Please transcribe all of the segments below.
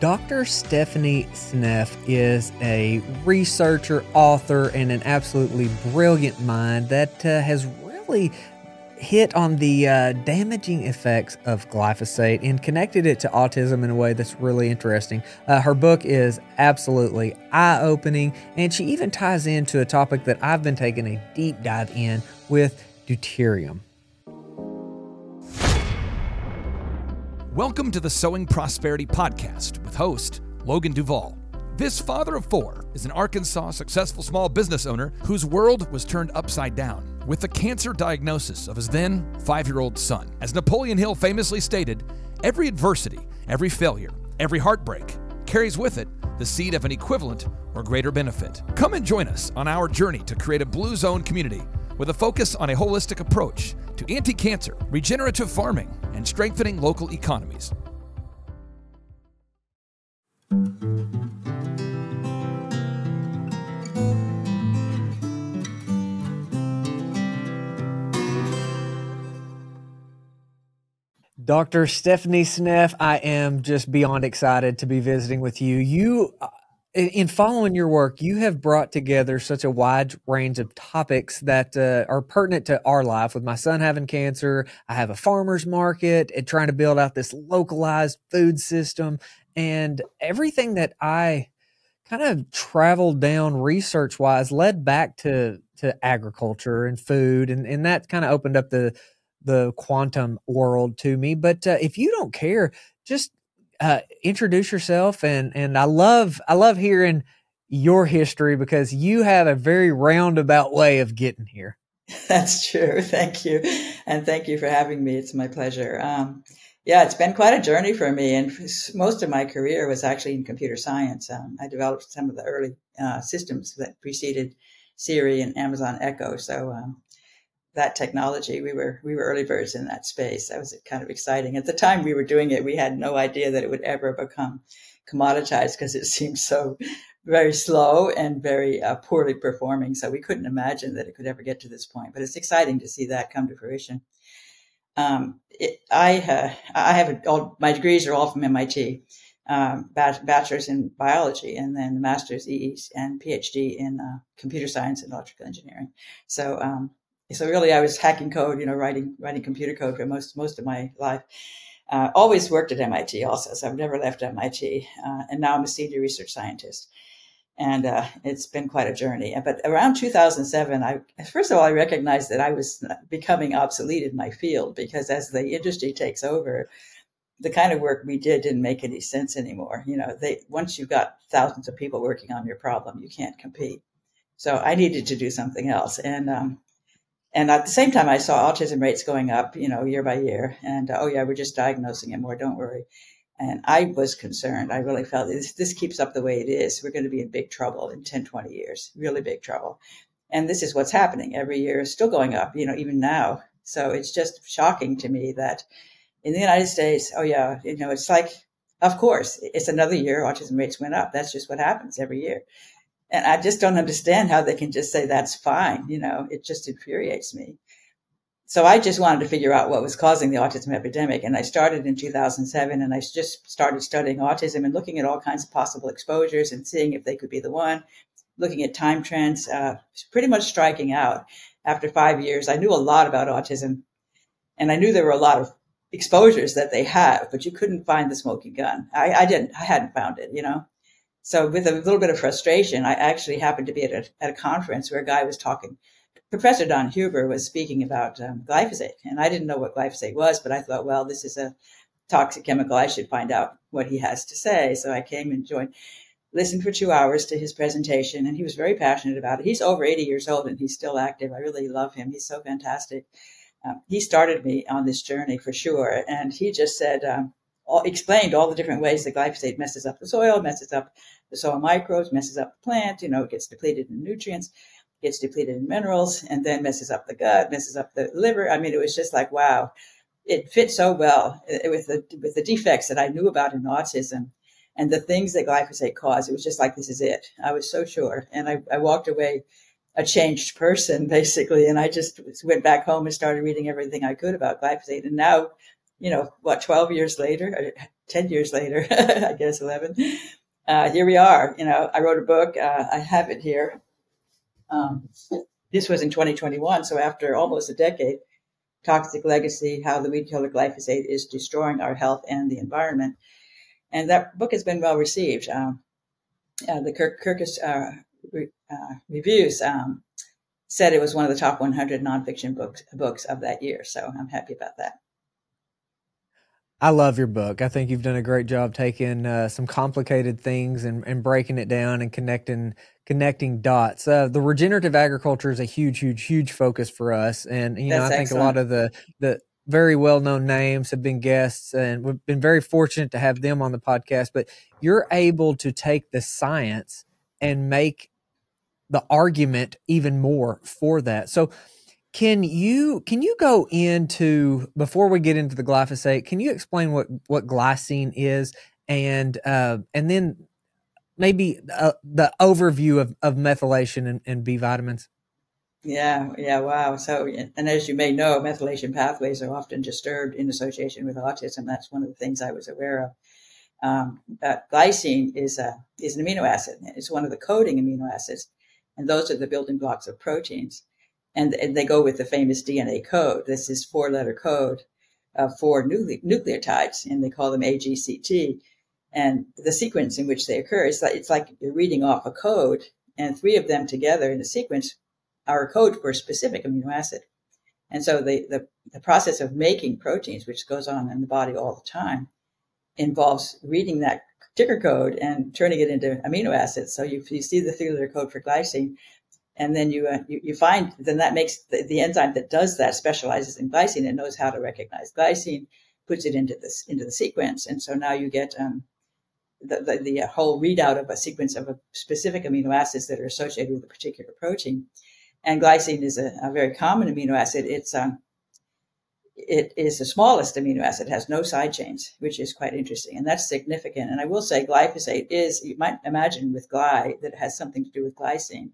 Dr. Stephanie Seneff is a researcher, author, and an absolutely brilliant mind that uh, has really hit on the uh, damaging effects of glyphosate and connected it to autism in a way that's really interesting. Uh, her book is absolutely eye opening, and she even ties into a topic that I've been taking a deep dive in with deuterium. Welcome to the Sowing Prosperity Podcast with host Logan Duvall. This father of four is an Arkansas successful small business owner whose world was turned upside down with the cancer diagnosis of his then five year old son. As Napoleon Hill famously stated, every adversity, every failure, every heartbreak carries with it the seed of an equivalent or greater benefit. Come and join us on our journey to create a blue zone community with a focus on a holistic approach to anti cancer, regenerative farming, and strengthening local economies. Dr. Stephanie Seneff, I am just beyond excited to be visiting with you. You in following your work, you have brought together such a wide range of topics that uh, are pertinent to our life. With my son having cancer, I have a farmer's market and trying to build out this localized food system. And everything that I kind of traveled down research wise led back to, to agriculture and food. And, and that kind of opened up the, the quantum world to me. But uh, if you don't care, just uh, introduce yourself and and I love I love hearing your history because you have a very roundabout way of getting here. That's true. Thank you, and thank you for having me. It's my pleasure. Um, yeah, it's been quite a journey for me, and most of my career was actually in computer science. Um, I developed some of the early uh, systems that preceded Siri and Amazon Echo. So um, that technology. We were we were early birds in that space. That was kind of exciting. At the time we were doing it, we had no idea that it would ever become commoditized because it seemed so very slow and very uh, poorly performing. So we couldn't imagine that it could ever get to this point. But it's exciting to see that come to fruition. Um, it, I uh, I have all my degrees are all from MIT. Um, bachelor's in biology and then master's EE and PhD in uh, computer science and electrical engineering. So um, so really I was hacking code, you know, writing writing computer code for most most of my life. Uh, always worked at MIT also, so I've never left MIT. Uh, and now I'm a senior research scientist. And uh, it's been quite a journey. But around 2007, I first of all I recognized that I was becoming obsolete in my field because as the industry takes over, the kind of work we did didn't make any sense anymore. You know, they once you've got thousands of people working on your problem, you can't compete. So I needed to do something else, and um, and at the same time, I saw autism rates going up, you know, year by year. And uh, oh yeah, we're just diagnosing it more. Don't worry. And I was concerned. I really felt this, this keeps up the way it is. We're going to be in big trouble in 10, 20 years, really big trouble. And this is what's happening every year, is still going up, you know, even now. So it's just shocking to me that in the United States, oh yeah, you know, it's like, of course, it's another year autism rates went up. That's just what happens every year. And I just don't understand how they can just say that's fine. You know, it just infuriates me. So I just wanted to figure out what was causing the autism epidemic. And I started in 2007 and I just started studying autism and looking at all kinds of possible exposures and seeing if they could be the one, looking at time trends, uh, pretty much striking out. After five years, I knew a lot about autism and I knew there were a lot of exposures that they have, but you couldn't find the smoking gun. I, I didn't, I hadn't found it, you know? So with a little bit of frustration, I actually happened to be at a, at a conference where a guy was talking. Professor Don Huber was speaking about um, glyphosate, and I didn't know what glyphosate was, but I thought, well, this is a toxic chemical. I should find out what he has to say. So I came and joined, listened for two hours to his presentation, and he was very passionate about it. He's over 80 years old and he's still active. I really love him. He's so fantastic. Um, he started me on this journey for sure, and he just said, um, all, explained all the different ways that glyphosate messes up the soil, messes up the soil microbes, messes up the plant, you know, it gets depleted in nutrients, gets depleted in minerals, and then messes up the gut, messes up the liver. I mean, it was just like, wow, it fit so well uh, with the, with the defects that I knew about in autism and the things that glyphosate caused. It was just like, this is it. I was so sure. And I, I walked away a changed person basically. And I just went back home and started reading everything I could about glyphosate. And now you know, what, 12 years later, 10 years later, I guess 11, uh, here we are. You know, I wrote a book. Uh, I have it here. Um, this was in 2021. So after almost a decade, Toxic Legacy, How the Weed Killer Glyphosate is Destroying Our Health and the Environment. And that book has been well received. Um, uh, the Kirk, Kirkus uh, re, uh, reviews um, said it was one of the top 100 nonfiction books, books of that year. So I'm happy about that. I love your book. I think you've done a great job taking uh, some complicated things and, and breaking it down and connecting connecting dots. Uh, the regenerative agriculture is a huge, huge, huge focus for us, and you know I think excellent. a lot of the the very well known names have been guests, and we've been very fortunate to have them on the podcast. But you're able to take the science and make the argument even more for that. So can you can you go into before we get into the glyphosate? Can you explain what what glycine is and uh, and then maybe uh, the overview of, of methylation and, and B vitamins? Yeah, yeah, wow. So, and as you may know, methylation pathways are often disturbed in association with autism. That's one of the things I was aware of. Um, glycine is a is an amino acid. It's one of the coding amino acids, and those are the building blocks of proteins and, and they go with the famous DNA code. This is four letter code uh, for nucle- nucleotides, and they call them AGCT. And the sequence in which they occur is like it's like you're reading off a code, and three of them together in a sequence are a code for a specific amino acid. And so the, the, the process of making proteins, which goes on in the body all the time, involves reading that ticker code and turning it into amino acids. So you, you see the three letter code for glycine, and then you, uh, you, you find then that makes the, the, enzyme that does that specializes in glycine and knows how to recognize glycine, puts it into this into the sequence, and so now you get um, the, the, the uh, whole readout of a sequence of a specific amino acids that are associated with a particular protein. And glycine is a, a very common amino acid. It's um, it is the smallest amino acid, has no side chains, which is quite interesting. And that's significant. And I will say glyphosate is, you might imagine with gly that it has something to do with glycine.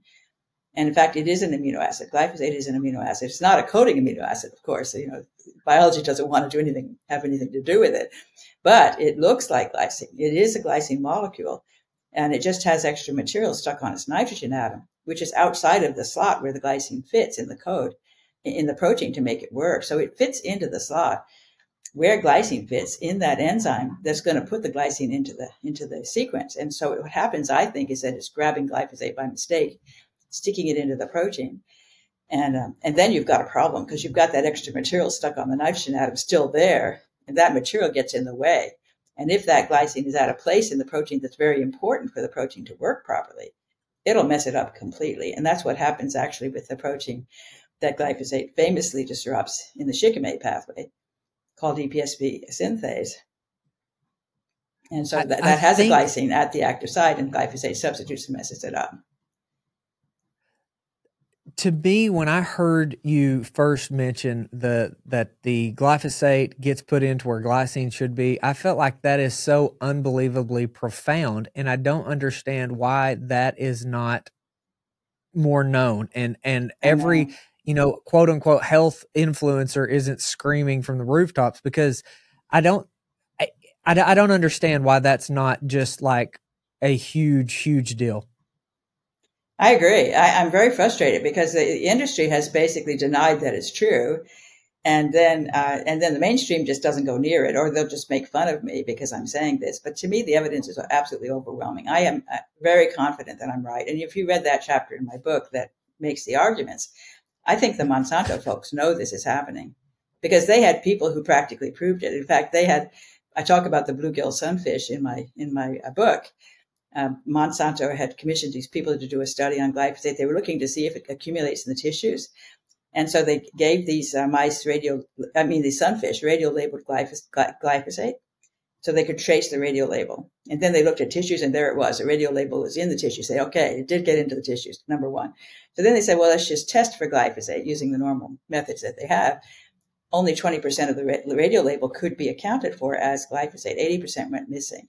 And in fact, it is an amino acid. Glyphosate is an amino acid. It's not a coding amino acid, of course. You know, biology doesn't want to do anything, have anything to do with it, but it looks like glycine. It is a glycine molecule, and it just has extra material stuck on its nitrogen atom, which is outside of the slot where the glycine fits in the code, in the protein to make it work. So it fits into the slot where glycine fits in that enzyme that's going to put the glycine into the into the sequence. And so what happens, I think, is that it's grabbing glyphosate by mistake sticking it into the protein. And, um, and then you've got a problem because you've got that extra material stuck on the nitrogen atom still there, and that material gets in the way. And if that glycine is at a place in the protein that's very important for the protein to work properly, it'll mess it up completely. And that's what happens actually with the protein that glyphosate famously disrupts in the shikimate pathway called EPSP synthase. And so that, that has think, a glycine at the active site, and glyphosate substitutes and messes it up to me, when I heard you first mention the that the glyphosate gets put into where glycine should be, I felt like that is so unbelievably profound, and I don't understand why that is not more known. And and every you know quote unquote health influencer isn't screaming from the rooftops because I don't I, I, I don't understand why that's not just like a huge huge deal. I agree. I, am very frustrated because the industry has basically denied that it's true, and then uh, and then the mainstream just doesn't go near it, or they'll just make fun of me because I'm saying this. But to me, the evidence is absolutely overwhelming. I am uh, very confident that I'm right. And if you read that chapter in my book that makes the arguments, I think the Monsanto folks know this is happening because they had people who practically proved it. In fact, they had. I talk about the bluegill sunfish in my in my uh, book um, Monsanto had commissioned these people to do a study on glyphosate. They were looking to see if it accumulates in the tissues. And so they gave these uh, mice radio, I mean, these sunfish radio labeled glyphosate so they could trace the radio label. And then they looked at tissues and there it was. The radio label was in the tissue. Say, okay, it did get into the tissues, number one. So then they said, well, let's just test for glyphosate using the normal methods that they have. Only 20% of the radio label could be accounted for as glyphosate. 80% went missing.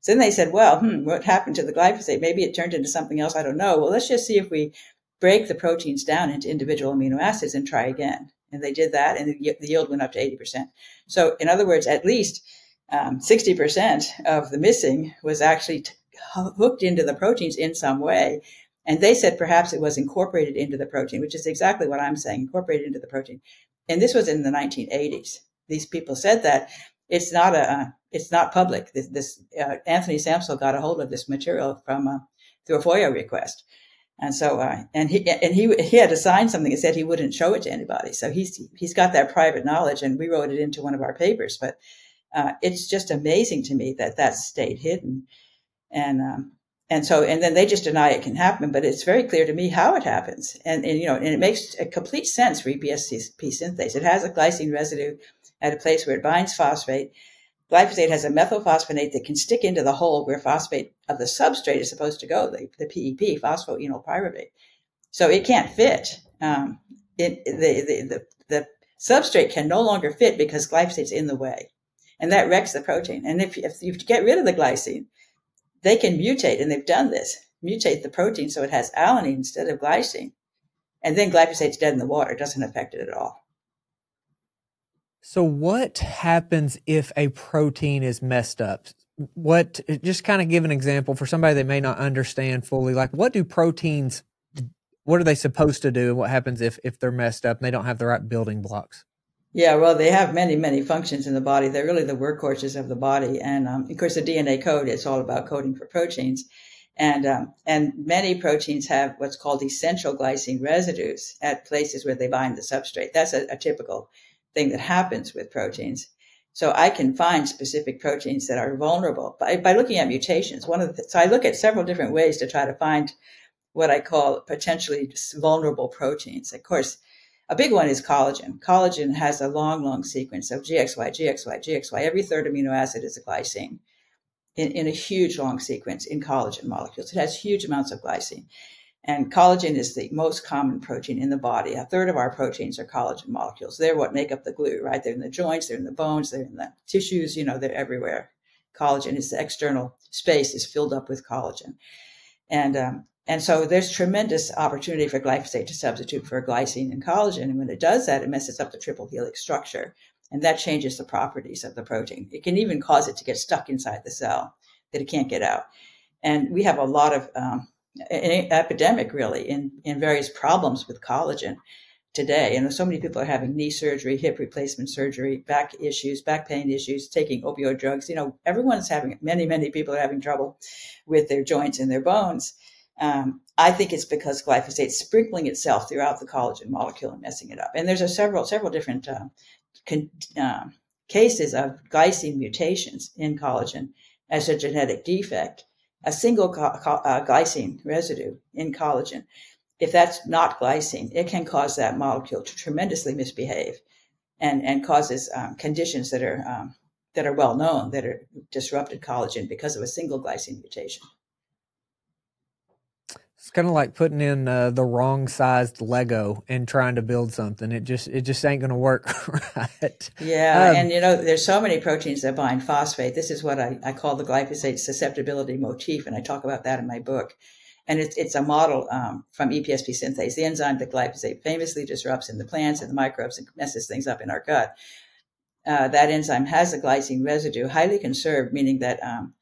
So then they said, well, hmm, what happened to the glyphosate? Maybe it turned into something else. I don't know. Well, let's just see if we break the proteins down into individual amino acids and try again. And they did that, and the, yield went up to 80%. So, in other words, at least um, 60% of the missing was actually t- hooked into the proteins in some way. And they said perhaps it was incorporated into the protein, which is exactly what I'm saying, incorporated into the protein. And this was in the 1980s. These people said that it's not a, it's not public. This, this uh, Anthony Samsel got a hold of this material from uh, through a FOIA request, and so uh, and he and he he had to sign something that said he wouldn't show it to anybody. So he's he's got that private knowledge, and we wrote it into one of our papers. But uh, it's just amazing to me that that stayed hidden, and um, and so and then they just deny it can happen. But it's very clear to me how it happens, and and you know, and it makes a complete sense for EPSP synthase. It has a glycine residue at a place where it binds phosphate. Glyphosate has a methylphosphonate that can stick into the hole where phosphate of the substrate is supposed to go, the, the PEP, phosphoenolpyruvate. So it can't fit. Um, it, the, the, the, the substrate can no longer fit because glyphosate's in the way. And that wrecks the protein. And if, if you get rid of the glycine, they can mutate, and they've done this, mutate the protein so it has alanine instead of glycine. And then glyphosate's dead in the water. It doesn't affect it at all. So, what happens if a protein is messed up? What, just kind of give an example for somebody that may not understand fully, like what do proteins, what are they supposed to do? And what happens if, if they're messed up and they don't have the right building blocks? Yeah, well, they have many, many functions in the body. They're really the workhorses of the body. And um, of course, the DNA code is all about coding for proteins. And, um, and many proteins have what's called essential glycine residues at places where they bind the substrate. That's a, a typical thing that happens with proteins. So I can find specific proteins that are vulnerable by, by looking at mutations. One of the, so I look at several different ways to try to find what I call potentially vulnerable proteins. Of course, a big one is collagen. Collagen has a long, long sequence of GXY, GXY, GXY. Every third amino acid is a glycine in, in a huge long sequence in collagen molecules. It has huge amounts of glycine. And collagen is the most common protein in the body. A third of our proteins are collagen molecules. They're what make up the glue, right? They're in the joints, they're in the bones, they're in the tissues, you know, they're everywhere. Collagen is the external space is filled up with collagen. And, um, and so there's tremendous opportunity for glyphosate to substitute for glycine and collagen. And when it does that, it messes up the triple helix structure. And that changes the properties of the protein. It can even cause it to get stuck inside the cell that it can't get out. And we have a lot of um, an epidemic really in, in various problems with collagen today. And so many people are having knee surgery, hip replacement surgery, back issues, back pain issues, taking opioid drugs. You know, everyone's having, many, many people are having trouble with their joints and their bones. Um, I think it's because glyphosate sprinkling itself throughout the collagen molecule and messing it up. And there's a several, several different uh, con- uh, cases of glycine mutations in collagen as a genetic defect a single uh, glycine residue in collagen, if that's not glycine, it can cause that molecule to tremendously misbehave and, and causes um, conditions that are, um, that are well known that are disrupted collagen because of a single glycine mutation. It's kind of like putting in uh, the wrong sized Lego and trying to build something. It just it just ain't going to work right. Yeah, um, and you know there's so many proteins that bind phosphate. This is what I, I call the glyphosate susceptibility motif, and I talk about that in my book. And it's it's a model um, from EPSP synthase, the enzyme that glyphosate famously disrupts in the plants and the microbes and messes things up in our gut. Uh, that enzyme has a glycine residue, highly conserved, meaning that um,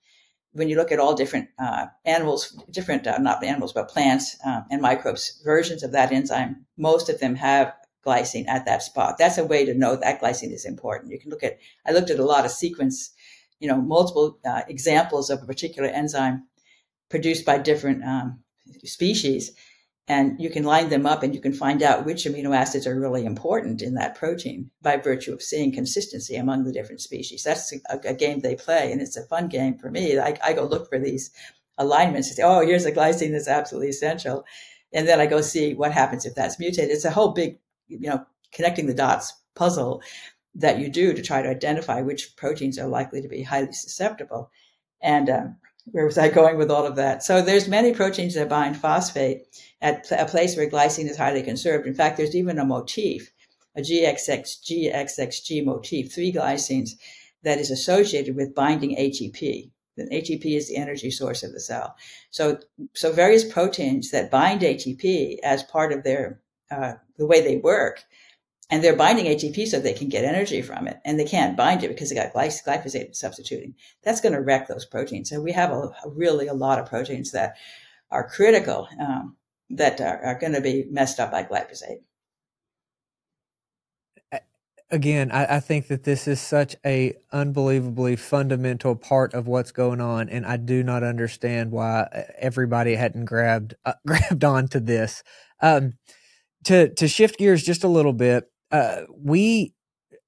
when you look at all different uh, animals, different, uh, not animals, but plants um, and microbes, versions of that enzyme, most of them have glycine at that spot. That's a way to know that glycine is important. You can look at, I looked at a lot of sequence, you know, multiple uh, examples of a particular enzyme produced by different um, species and you can line them up and you can find out which amino acids are really important in that protein by virtue of seeing consistency among the different species. That's a, a game they play, and it's a fun game for me. I, I go look for these alignments and say, oh, here's a glycine that's absolutely essential. And then I go see what happens if that's mutated. It's a whole big, you know, connecting the dots puzzle that you do to try to identify which proteins are likely to be highly susceptible. And um, where was I going with all of that? So there's many proteins that bind phosphate at a place where glycine is highly conserved. In fact, there's even a motif, a GXX, GXXG motif, three glycines that is associated with binding ATP. And ATP is the energy source of the cell. So, so various proteins that bind ATP as part of their uh, the way they work and they're binding ATP so they can get energy from it, and they can't bind it because they got glyphosate substituting. That's going to wreck those proteins. So we have a, a really a lot of proteins that are critical um, that are, are going to be messed up by glyphosate. Again, I, I, think that this is such a unbelievably fundamental part of what's going on, and I do not understand why uh, everybody hadn't grabbed uh, grabbed onto this. Um, to to shift gears just a little bit, uh, we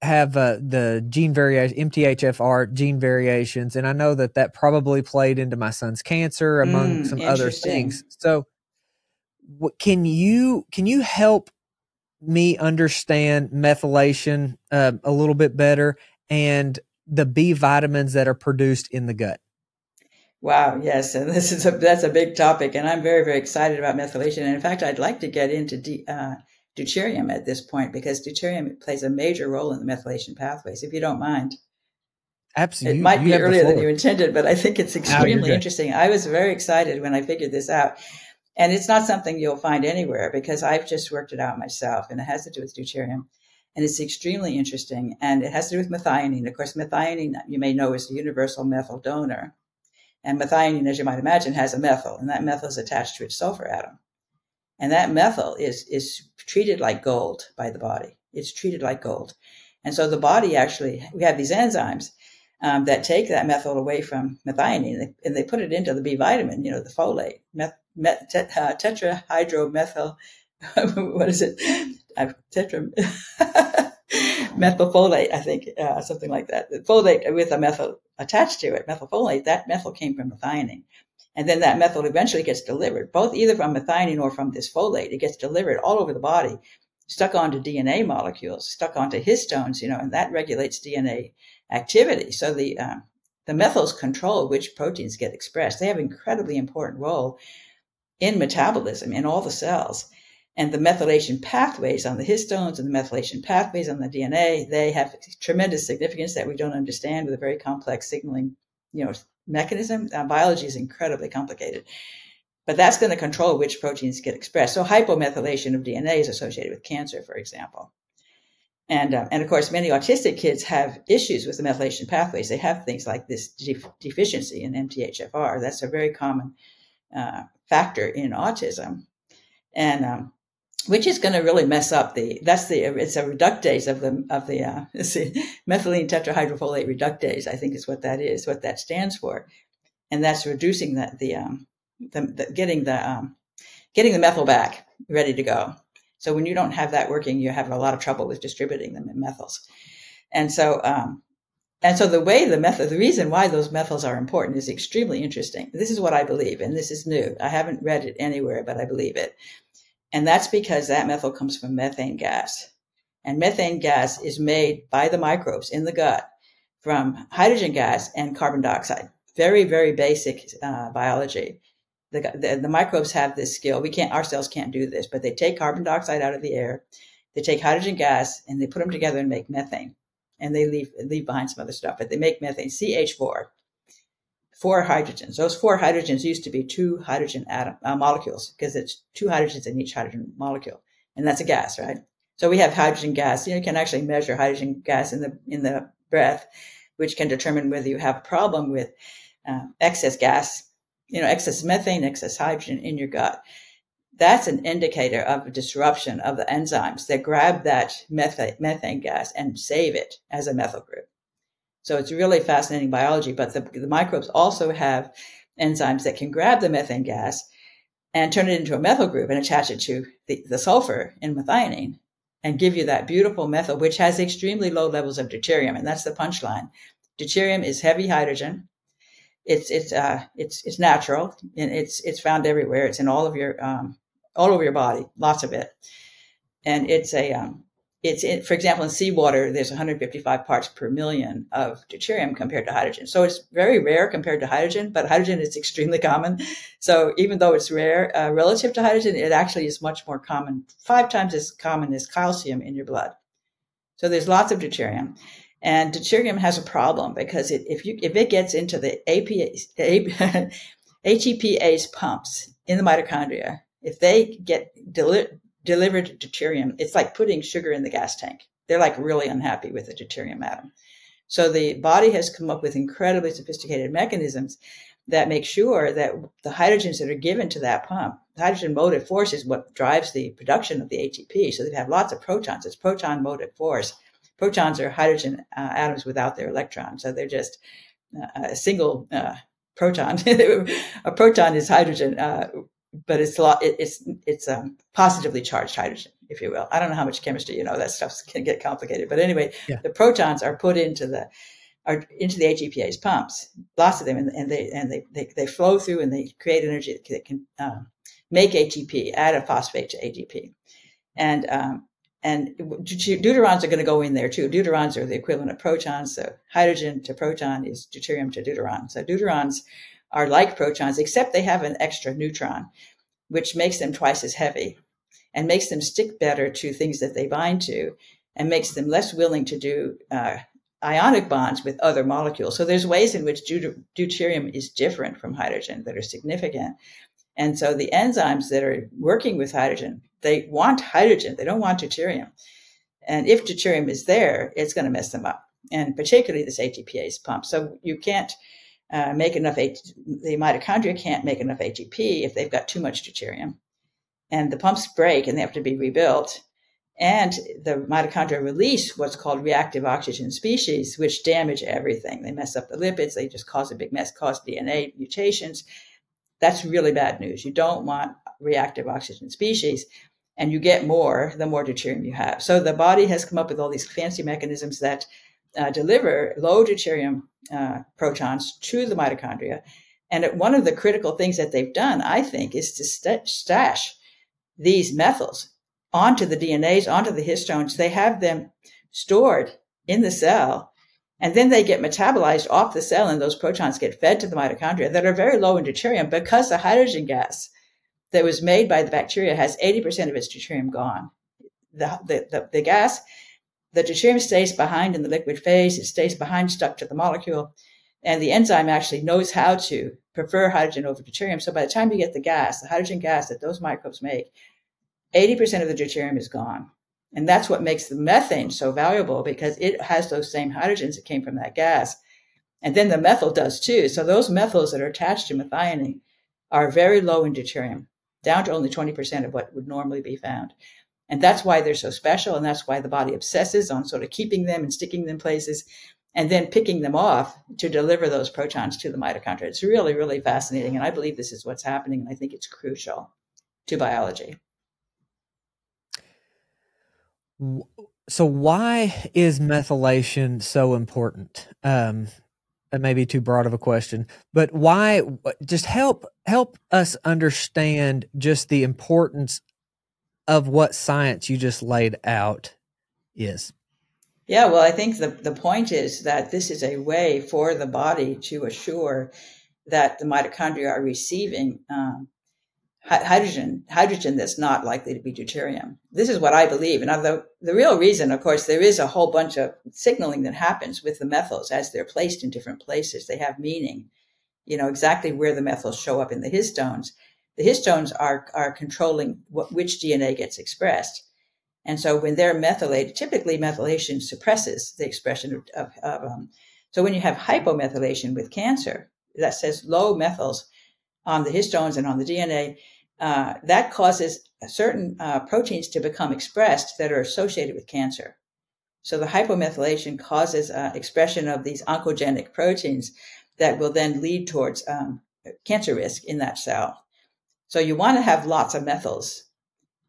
have uh, the gene variation MTHFR gene variations, and I know that that probably played into my son's cancer among mm, some other things. So, what, can you can you help me understand methylation uh, a little bit better and the B vitamins that are produced in the gut? Wow, yes, and this is a that's a big topic, and I'm very very excited about methylation. And in fact, I'd like to get into D, uh, deuterium at this point because deuterium plays a major role in the methylation pathways. If you don't mind, absolutely, it might be earlier than you intended, but I think it's extremely interesting. I was very excited when I figured this out, and it's not something you'll find anywhere because I've just worked it out myself, and it has to do with deuterium. And it's extremely interesting, and it has to do with methionine. Of course, methionine, you may know, is the universal methyl donor. And methionine, as you might imagine, has a methyl, and that methyl is attached to its sulfur atom. And that methyl is, is treated like gold by the body. It's treated like gold. And so the body actually, we have these enzymes um, that take that methyl away from methionine and they put it into the B vitamin, you know, the folate, meth, met, tet, uh, tetrahydromethyl, what is it? I've tetra, methylfolate, I think, uh, something like that. Folate with a methyl attached to it, methylfolate, that methyl came from methionine. And then that methyl eventually gets delivered, both either from methionine or from this folate. It gets delivered all over the body, stuck onto DNA molecules, stuck onto histones, you know, and that regulates DNA activity. So the uh, the methyls control which proteins get expressed. They have an incredibly important role in metabolism in all the cells. And the methylation pathways on the histones and the methylation pathways on the DNA, they have tremendous significance that we don't understand with a very complex signaling, you know, mechanism. Uh, biology is incredibly complicated. But that's going to control which proteins get expressed. So hypomethylation of DNA is associated with cancer, for example. And, um, and of course, many autistic kids have issues with the methylation pathways. They have things like this def- deficiency in MTHFR. That's a very common uh, factor in autism. And um, which is going to really mess up the that's the it's a reductase of the of the uh, methylene tetrahydrofolate reductase I think is what that is what that stands for, and that's reducing the the, um, the, the getting the um, getting the methyl back ready to go. So when you don't have that working, you have a lot of trouble with distributing them in methyls, and so um, and so the way the method, the reason why those methyls are important is extremely interesting. This is what I believe, and this is new. I haven't read it anywhere, but I believe it and that's because that methyl comes from methane gas. And methane gas is made by the microbes in the gut from hydrogen gas and carbon dioxide. Very, very basic uh, biology. The, the, the, microbes have this skill. We can't, our cells can't do this, but they take carbon dioxide out of the air, they take hydrogen gas, and they put them together and make methane. And they leave leave behind some other stuff, but they make methane, CH4 four hydrogens. Those four hydrogens used to be two hydrogen atom uh, molecules because it's two hydrogens in each hydrogen molecule, and that's a gas, right? So we have hydrogen gas. You, can actually measure hydrogen gas in the in the breath, which can determine whether you have a problem with uh, excess gas, you know, excess methane, excess hydrogen in your gut. That's an indicator of a disruption of the enzymes that grab that methane, methane gas and save it as a methyl group. So it's really fascinating biology. But the, the microbes also have enzymes that can grab the methane gas and turn it into a methyl group and attach it to the, the sulfur in methionine and give you that beautiful methyl, which has extremely low levels of deuterium. And that's the punchline. Deuterium is heavy hydrogen. It's it's uh it's it's natural and it's it's found everywhere. It's in all of your um all over your body, lots of it, and it's a um it's in, for example in seawater there's 155 parts per million of deuterium compared to hydrogen. So it's very rare compared to hydrogen but hydrogen is extremely common. So even though it's rare uh, relative to hydrogen it actually is much more common five times as common as calcium in your blood. So there's lots of deuterium. And deuterium has a problem because it, if you if it gets into the ATPase pumps in the mitochondria if they get deli- delivered deuterium, it's like putting sugar in the gas tank. They're like really unhappy with the deuterium atom. So the body has come up with incredibly sophisticated mechanisms that make sure that the hydrogens that are given to that pump, the hydrogen motive force is what drives the production of the ATP. So they have lots of protons. It's proton motive force. Protons are hydrogen uh, atoms without their electrons. So they're just uh, a single uh, proton. a proton is hydrogen, uh, but it's a lot, it, it's it's um, positively charged hydrogen, if you will. I don't know how much chemistry you know. That stuff can get complicated, but anyway, yeah. the protons are put into the are into the ATPase pumps, lots of them, and, and they and they, they, they flow through and they create energy that can um, make ATP, add a phosphate to ATP, and um, and deuterons are going to go in there too. Deuterons are the equivalent of protons. So hydrogen to proton is deuterium to deuteron. So deuterons are like protons, except they have an extra neutron, which makes them twice as heavy and makes them stick better to things that they bind to and makes them less willing to do uh, ionic bonds with other molecules. So there's ways in which deuterium is different from hydrogen that are significant. And so the enzymes that are working with hydrogen, they want hydrogen. They don't want deuterium. And if deuterium is there, it's going to mess them up. And particularly this ATPase pump. So you can't uh, make enough, the mitochondria can't make enough ATP if they've got too much deuterium. And the pumps break and they have to be rebuilt and the mitochondria release what's called reactive oxygen species, which damage everything. They mess up the lipids, they just cause a big mess, cause DNA mutations. That's really bad news. You don't want reactive oxygen species, and you get more the more deuterium you have. So the body has come up with all these fancy mechanisms that uh, deliver low deuterium uh, protons to the mitochondria. And one of the critical things that they've done, I think, is to st- stash these methyls onto the DNAs, onto the histones. They have them stored in the cell and then they get metabolized off the cell and those protons get fed to the mitochondria that are very low in deuterium because the hydrogen gas that was made by the bacteria has 80% of its deuterium gone. The, the, the, the gas, the deuterium stays behind in the liquid phase. It stays behind stuck to the molecule. And the enzyme actually knows how to prefer hydrogen over deuterium. So by the time you get the gas, the hydrogen gas that those microbes make 80% of the deuterium is gone. And that's what makes the methane so valuable because it has those same hydrogens that came from that gas. And then the methyl does too. So those methyls that are attached to methionine are very low in deuterium, down to only 20% of what would normally be found. And that's why they're so special. And that's why the body obsesses on sort of keeping them and sticking them places and then picking them off to deliver those protons to the mitochondria. It's really, really fascinating. And I believe this is what's happening. And I think it's crucial to biology. So why is methylation so important? Um, that may be too broad of a question, but why? Just help help us understand just the importance of what science you just laid out is. Yeah, well, I think the, the point is that this is a way for the body to assure that the mitochondria are receiving um, hydrogen hydrogen that's not likely to be deuterium. This is what I believe. And the, the real reason, of course, there is a whole bunch of signaling that happens with the methyls as they're placed in different places. They have meaning, you know, exactly where the methyls show up in the histones. The histones are, are controlling what, which DNA gets expressed. And so when they're methylated, typically methylation suppresses the expression of, of, of um, so when you have hypomethylation with cancer, that says low methyls on the histones and on the DNA, uh, that causes certain uh, proteins to become expressed that are associated with cancer. So the hypomethylation causes uh, expression of these oncogenic proteins that will then lead towards um, cancer risk in that cell. So you want to have lots of methyls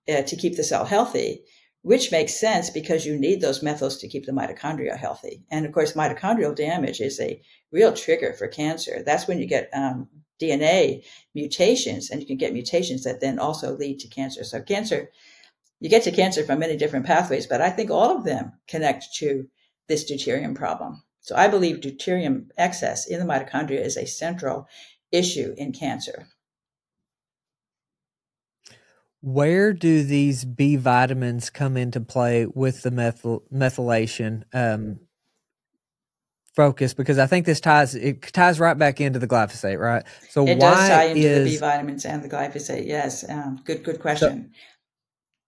uh, to keep the cell healthy, which makes sense because you need those methyls to keep the mitochondria healthy. And of course, mitochondrial damage is a real trigger for cancer. That's when you get um, DNA mutations, and you can get mutations that then also lead to cancer. So, cancer, you get to cancer from many different pathways, but I think all of them connect to this deuterium problem. So, I believe deuterium excess in the mitochondria is a central issue in cancer. Where do these B vitamins come into play with the methyl, methylation? Um, focus because I think this ties it ties right back into the glyphosate, right? So it why does tie into is, the B vitamins and the glyphosate. Yes, um, good good question.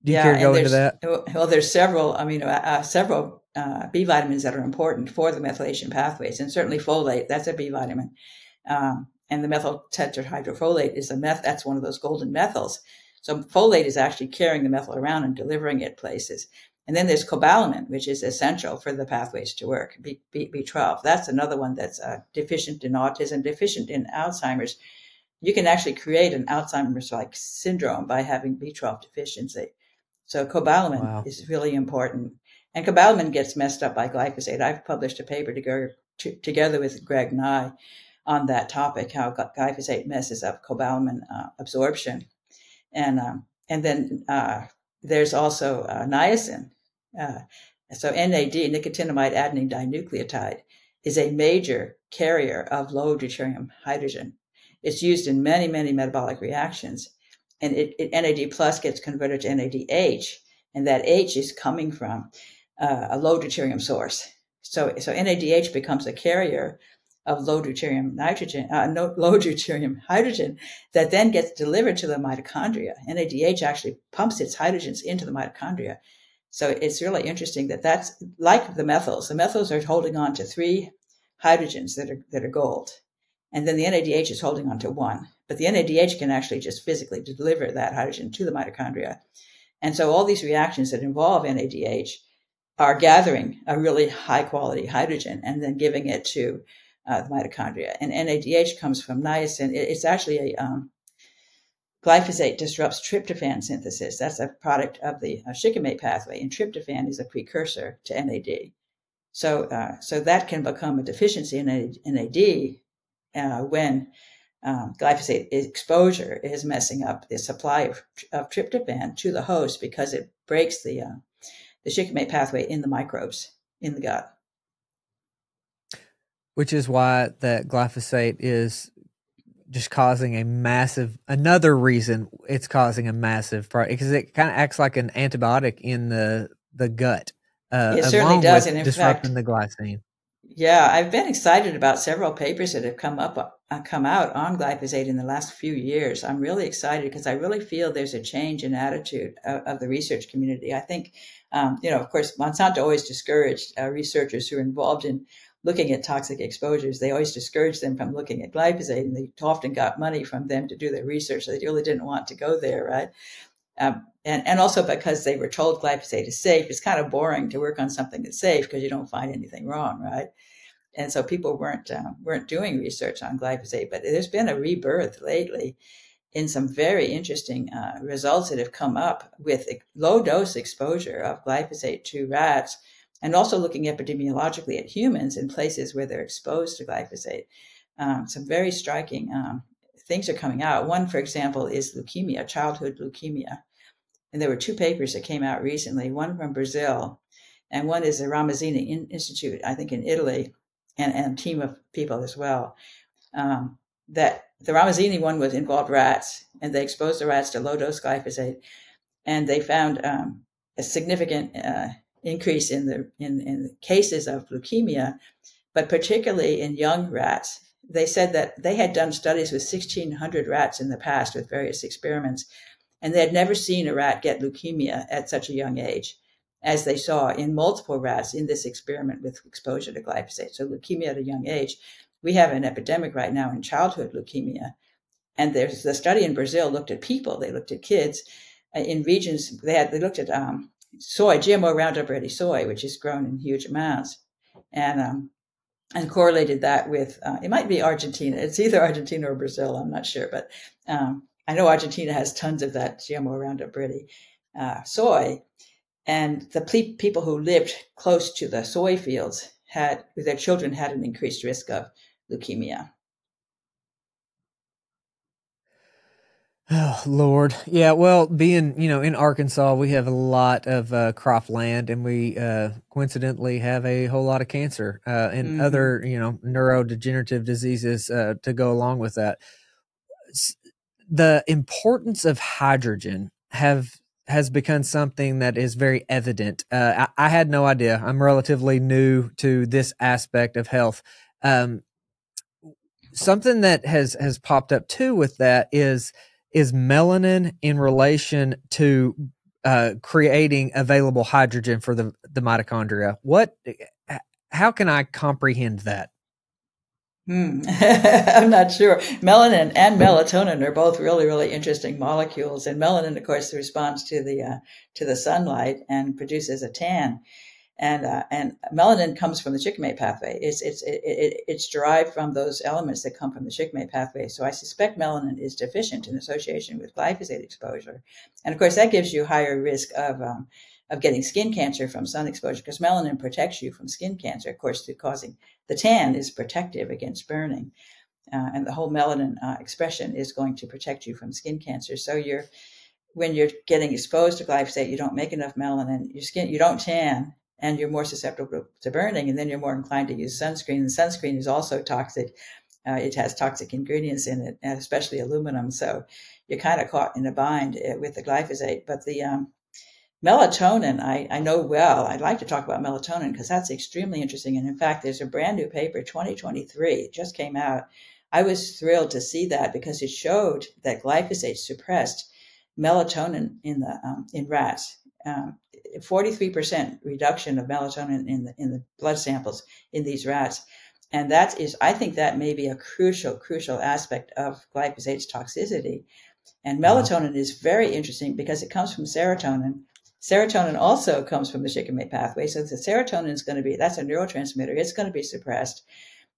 Do you yeah, care to go into that? Well, there's several. I mean, uh, uh, several uh, B vitamins that are important for the methylation pathways, and certainly folate. That's a B vitamin, um, and the methyl tetrahydrofolate is a meth. That's one of those golden methyls. So folate is actually carrying the methyl around and delivering it places. And then there's cobalamin, which is essential for the pathways to work. B, B, B12. That's another one that's uh, deficient in autism, deficient in Alzheimer's. You can actually create an Alzheimer's-like syndrome by having B12 deficiency. So cobalamin wow. is really important. And cobalamin gets messed up by glyphosate. I've published a paper together, to, together with Greg Nigh on that topic, how glyphosate messes up cobalamin uh, absorption. And, um, and then uh, there's also uh, niacin. Uh, so NAD, nicotinamide adenine dinucleotide, is a major carrier of low deuterium hydrogen. It's used in many, many metabolic reactions. And it, it NAD plus gets converted to NADH, and that H is coming from uh, a low deuterium source. So, so NADH becomes a carrier of low deuterium nitrogen, uh, no, low deuterium hydrogen that then gets delivered to the mitochondria. NADH actually pumps its hydrogens into the mitochondria. So it's really interesting that that's like the methyls. The methyls are holding on to three hydrogens that are that are gold, and then the NADH is holding on to one. But the NADH can actually just physically deliver that hydrogen to the mitochondria. And so all these reactions that involve NADH are gathering a really high quality hydrogen and then giving it to uh, the mitochondria. And NADH comes from niacin. It's actually a um, glyphosate disrupts tryptophan synthesis. That's a product of the uh, shikimate pathway, and tryptophan is a precursor to NAD. So, uh, so that can become a deficiency in NAD uh, when um, glyphosate exposure is messing up the supply of, of, tryptophan to the host because it breaks the uh, the shikimate pathway in the microbes in the gut which is why that glyphosate is just causing a massive another reason it's causing a massive problem because it kind of acts like an antibiotic in the the gut uh, it certainly does and in disrupting fact, the glycine. Yeah i've been excited about several papers that have come up uh, come out on glyphosate in the last few years. I'm really excited because i really feel there's a change in attitude of, of the research community. I think um, you know of course monsanto always discouraged uh, researchers who are involved in looking at toxic exposures, they always discouraged them from looking at glyphosate, and they often got money from them to do their research. So they really didn't want to go there, right? Um, and and also because they were told glyphosate is safe, it's kind of boring to work on something that's safe because you don't find anything wrong, right? And so people weren't uh, weren't doing research on glyphosate, but there's been a rebirth lately in some very interesting uh, results that have come up with low dose exposure of glyphosate to rats and also looking epidemiologically at humans in places where they're exposed to glyphosate. Um, some very striking um, things are coming out. One, for example, is leukemia, childhood leukemia. And there were two papers that came out recently, one from Brazil, and one is the Ramazzini Institute, I think in Italy, and, and a team of people as well. Um, that the Ramazzini one was involved rats, and they exposed the rats to low dose glyphosate, and they found um, a significant uh, increase in the in, in cases of leukemia, but particularly in young rats. They said that they had done studies with 1,600 rats in the past with various experiments, and they had never seen a rat get leukemia at such a young age as they saw in multiple rats in this experiment with exposure to glyphosate. So, leukemia at a young age. We have an epidemic right now in childhood leukemia. And there's the study in Brazil looked at people, they looked at kids uh, in regions, they had, they looked at um, soy, GMO Roundup Ready soy, which is grown in huge amounts, and um, and correlated that with uh, it might be Argentina. It's either Argentina or Brazil. I'm not sure, but um, I know Argentina has tons of that GMO Roundup Ready uh, soy, and the ple- people who lived close to the soy fields had their children had an increased risk of leukemia. Oh Lord, yeah. Well, being you know in Arkansas, we have a lot of uh, crop land, and we uh, coincidentally have a whole lot of cancer uh, and mm-hmm. other you know neurodegenerative diseases uh, to go along with that. The importance of hydrogen have has become something that is very evident. Uh, I, I, had no idea. I'm relatively new to this aspect of health. Um, something that has has popped up too with that is is melanin in relation to uh, creating available hydrogen for the the mitochondria. What? How can I comprehend that? Hmm. I'm not sure. Melanin and melatonin are both really, really interesting molecules. And melanin, of course, responds to the uh, to the sunlight and produces a tan. And uh, and melanin comes from the shikimate pathway. It's it's it, it, it's derived from those elements that come from the shikimate pathway. So I suspect melanin is deficient in association with glyphosate exposure. And of course, that gives you higher risk of um, of getting skin cancer from sun exposure because melanin protects you from skin cancer, of course, to causing the tan is protective against burning. Uh, and the whole melanin uh, expression is going to protect you from skin cancer. So you're when you're getting exposed to glyphosate, you don't make enough melanin, your skin you don't tan, and you're more susceptible to burning, and then you're more inclined to use sunscreen. And sunscreen is also toxic. Uh, it has toxic ingredients in it, especially aluminum. So you're kind of caught in a bind uh, with the glyphosate. But the um, Melatonin, I, I know well. I'd like to talk about melatonin because that's extremely interesting. And in fact, there's a brand new paper, 2023, just came out. I was thrilled to see that because it showed that glyphosate suppressed melatonin in the um, in rats. Um, 43% reduction of melatonin in the in the blood samples in these rats. And that is, I think that may be a crucial, crucial aspect of glyphosate's toxicity. And uh-huh. melatonin is very interesting because it comes from serotonin, Serotonin also comes from the shikimate pathway. So the serotonin is going to be, that's a neurotransmitter. It's going to be suppressed.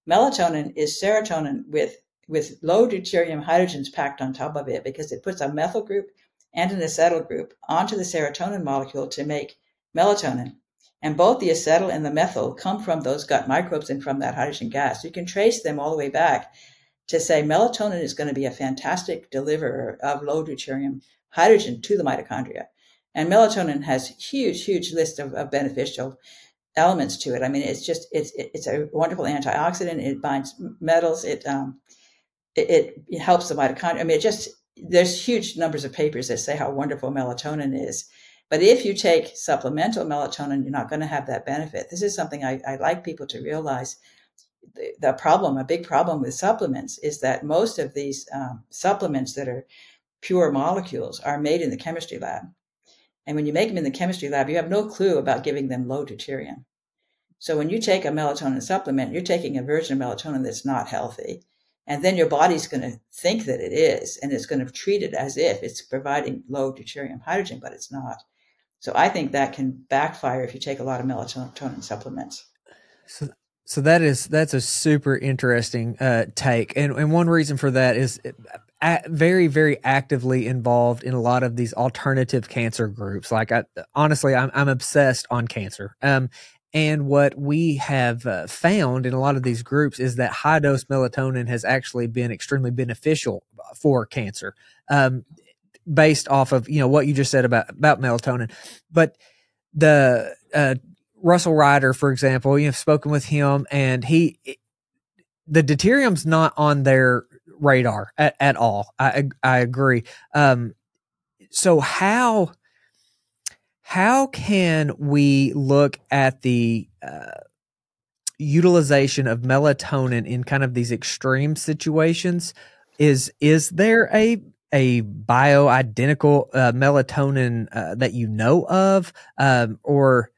Melatonin is serotonin with, with low deuterium hydrogens packed on top of it because it puts a methyl group and an acetyl group onto the serotonin molecule to make melatonin. And both the acetyl and the methyl come from those gut microbes and from that hydrogen gas. You can trace them all the way back to say melatonin is going to be a fantastic deliverer of low deuterium hydrogen to the mitochondria. And melatonin has huge, huge list of, of beneficial elements to it. I mean, it's just it's it's a wonderful antioxidant. It binds metals. It um, it, it helps the mitochondria. I mean, it just there's huge numbers of papers that say how wonderful melatonin is. But if you take supplemental melatonin, you're not going to have that benefit. This is something I, I like people to realize. The, the, problem, a big problem with supplements, is that most of these um, supplements that are pure molecules are made in the chemistry lab. And when you make them in the chemistry lab, you have no clue about giving them low deuterium. So when you take a melatonin supplement, you're taking a version of melatonin that's not healthy. And then your body's going to think that it is, and it's going to treat it as if it's providing low deuterium hydrogen, but it's not. So I think that can backfire if you take a lot of melatonin supplements. So, so that is that's a super interesting uh, take, and and one reason for that is very very actively involved in a lot of these alternative cancer groups like I, honestly I'm, I'm obsessed on cancer um, and what we have uh, found in a lot of these groups is that high dose melatonin has actually been extremely beneficial for cancer um, based off of you know what you just said about about melatonin but the uh, Russel Reiter for example you've spoken with him and he the deuterium's not on their radar at, at all. I I agree. Um, so how how can we look at the uh, utilization of melatonin in kind of these extreme situations? Is is there a a bioidentical uh, melatonin uh, that you know of, um, or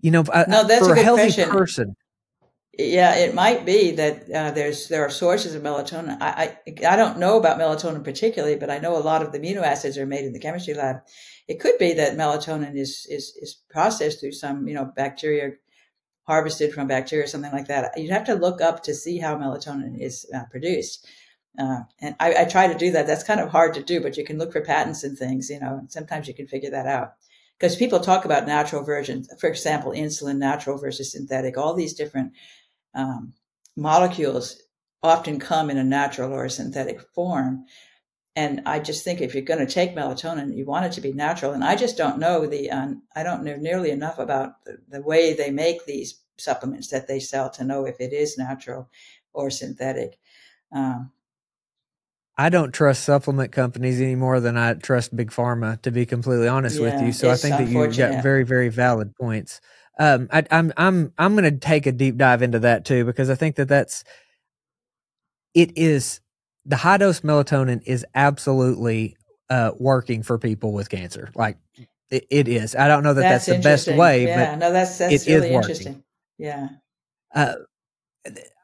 you know, uh, no, that's for a, a healthy question. person? Yeah, it might be that uh, there's there are sources of melatonin. I, I, I don't know about melatonin particularly, but I know a lot of the amino acids are made in the chemistry lab. It could be that melatonin is is is processed through some you know bacteria harvested from bacteria or something like that. You'd have to look up to see how melatonin is uh, produced. Uh, and I, I, try to do that. That's kind of hard to do, but you can look for patents and things, you know, sometimes you can figure that out. Because people talk about natural versions, for example, insulin, natural versus synthetic, all these different um, molecules often come in a natural or a synthetic form. And I just think if you're going to take melatonin, you want it to be natural. And I just don't know the, um, I don't know nearly enough about the, the way they make these supplements that they sell to know if it is natural or synthetic. Um, I don't trust supplement companies any more than I trust big pharma, to be completely honest yeah, with you. So I think that you've got very, very valid points um, I, I'm I'm I'm going to take a deep dive into that too because I think that that's it is the high dose melatonin is absolutely uh, working for people with cancer. Like it, it is. I don't know that that's, that's the best way, yeah, but no, that's that's really interesting. Yeah. Uh,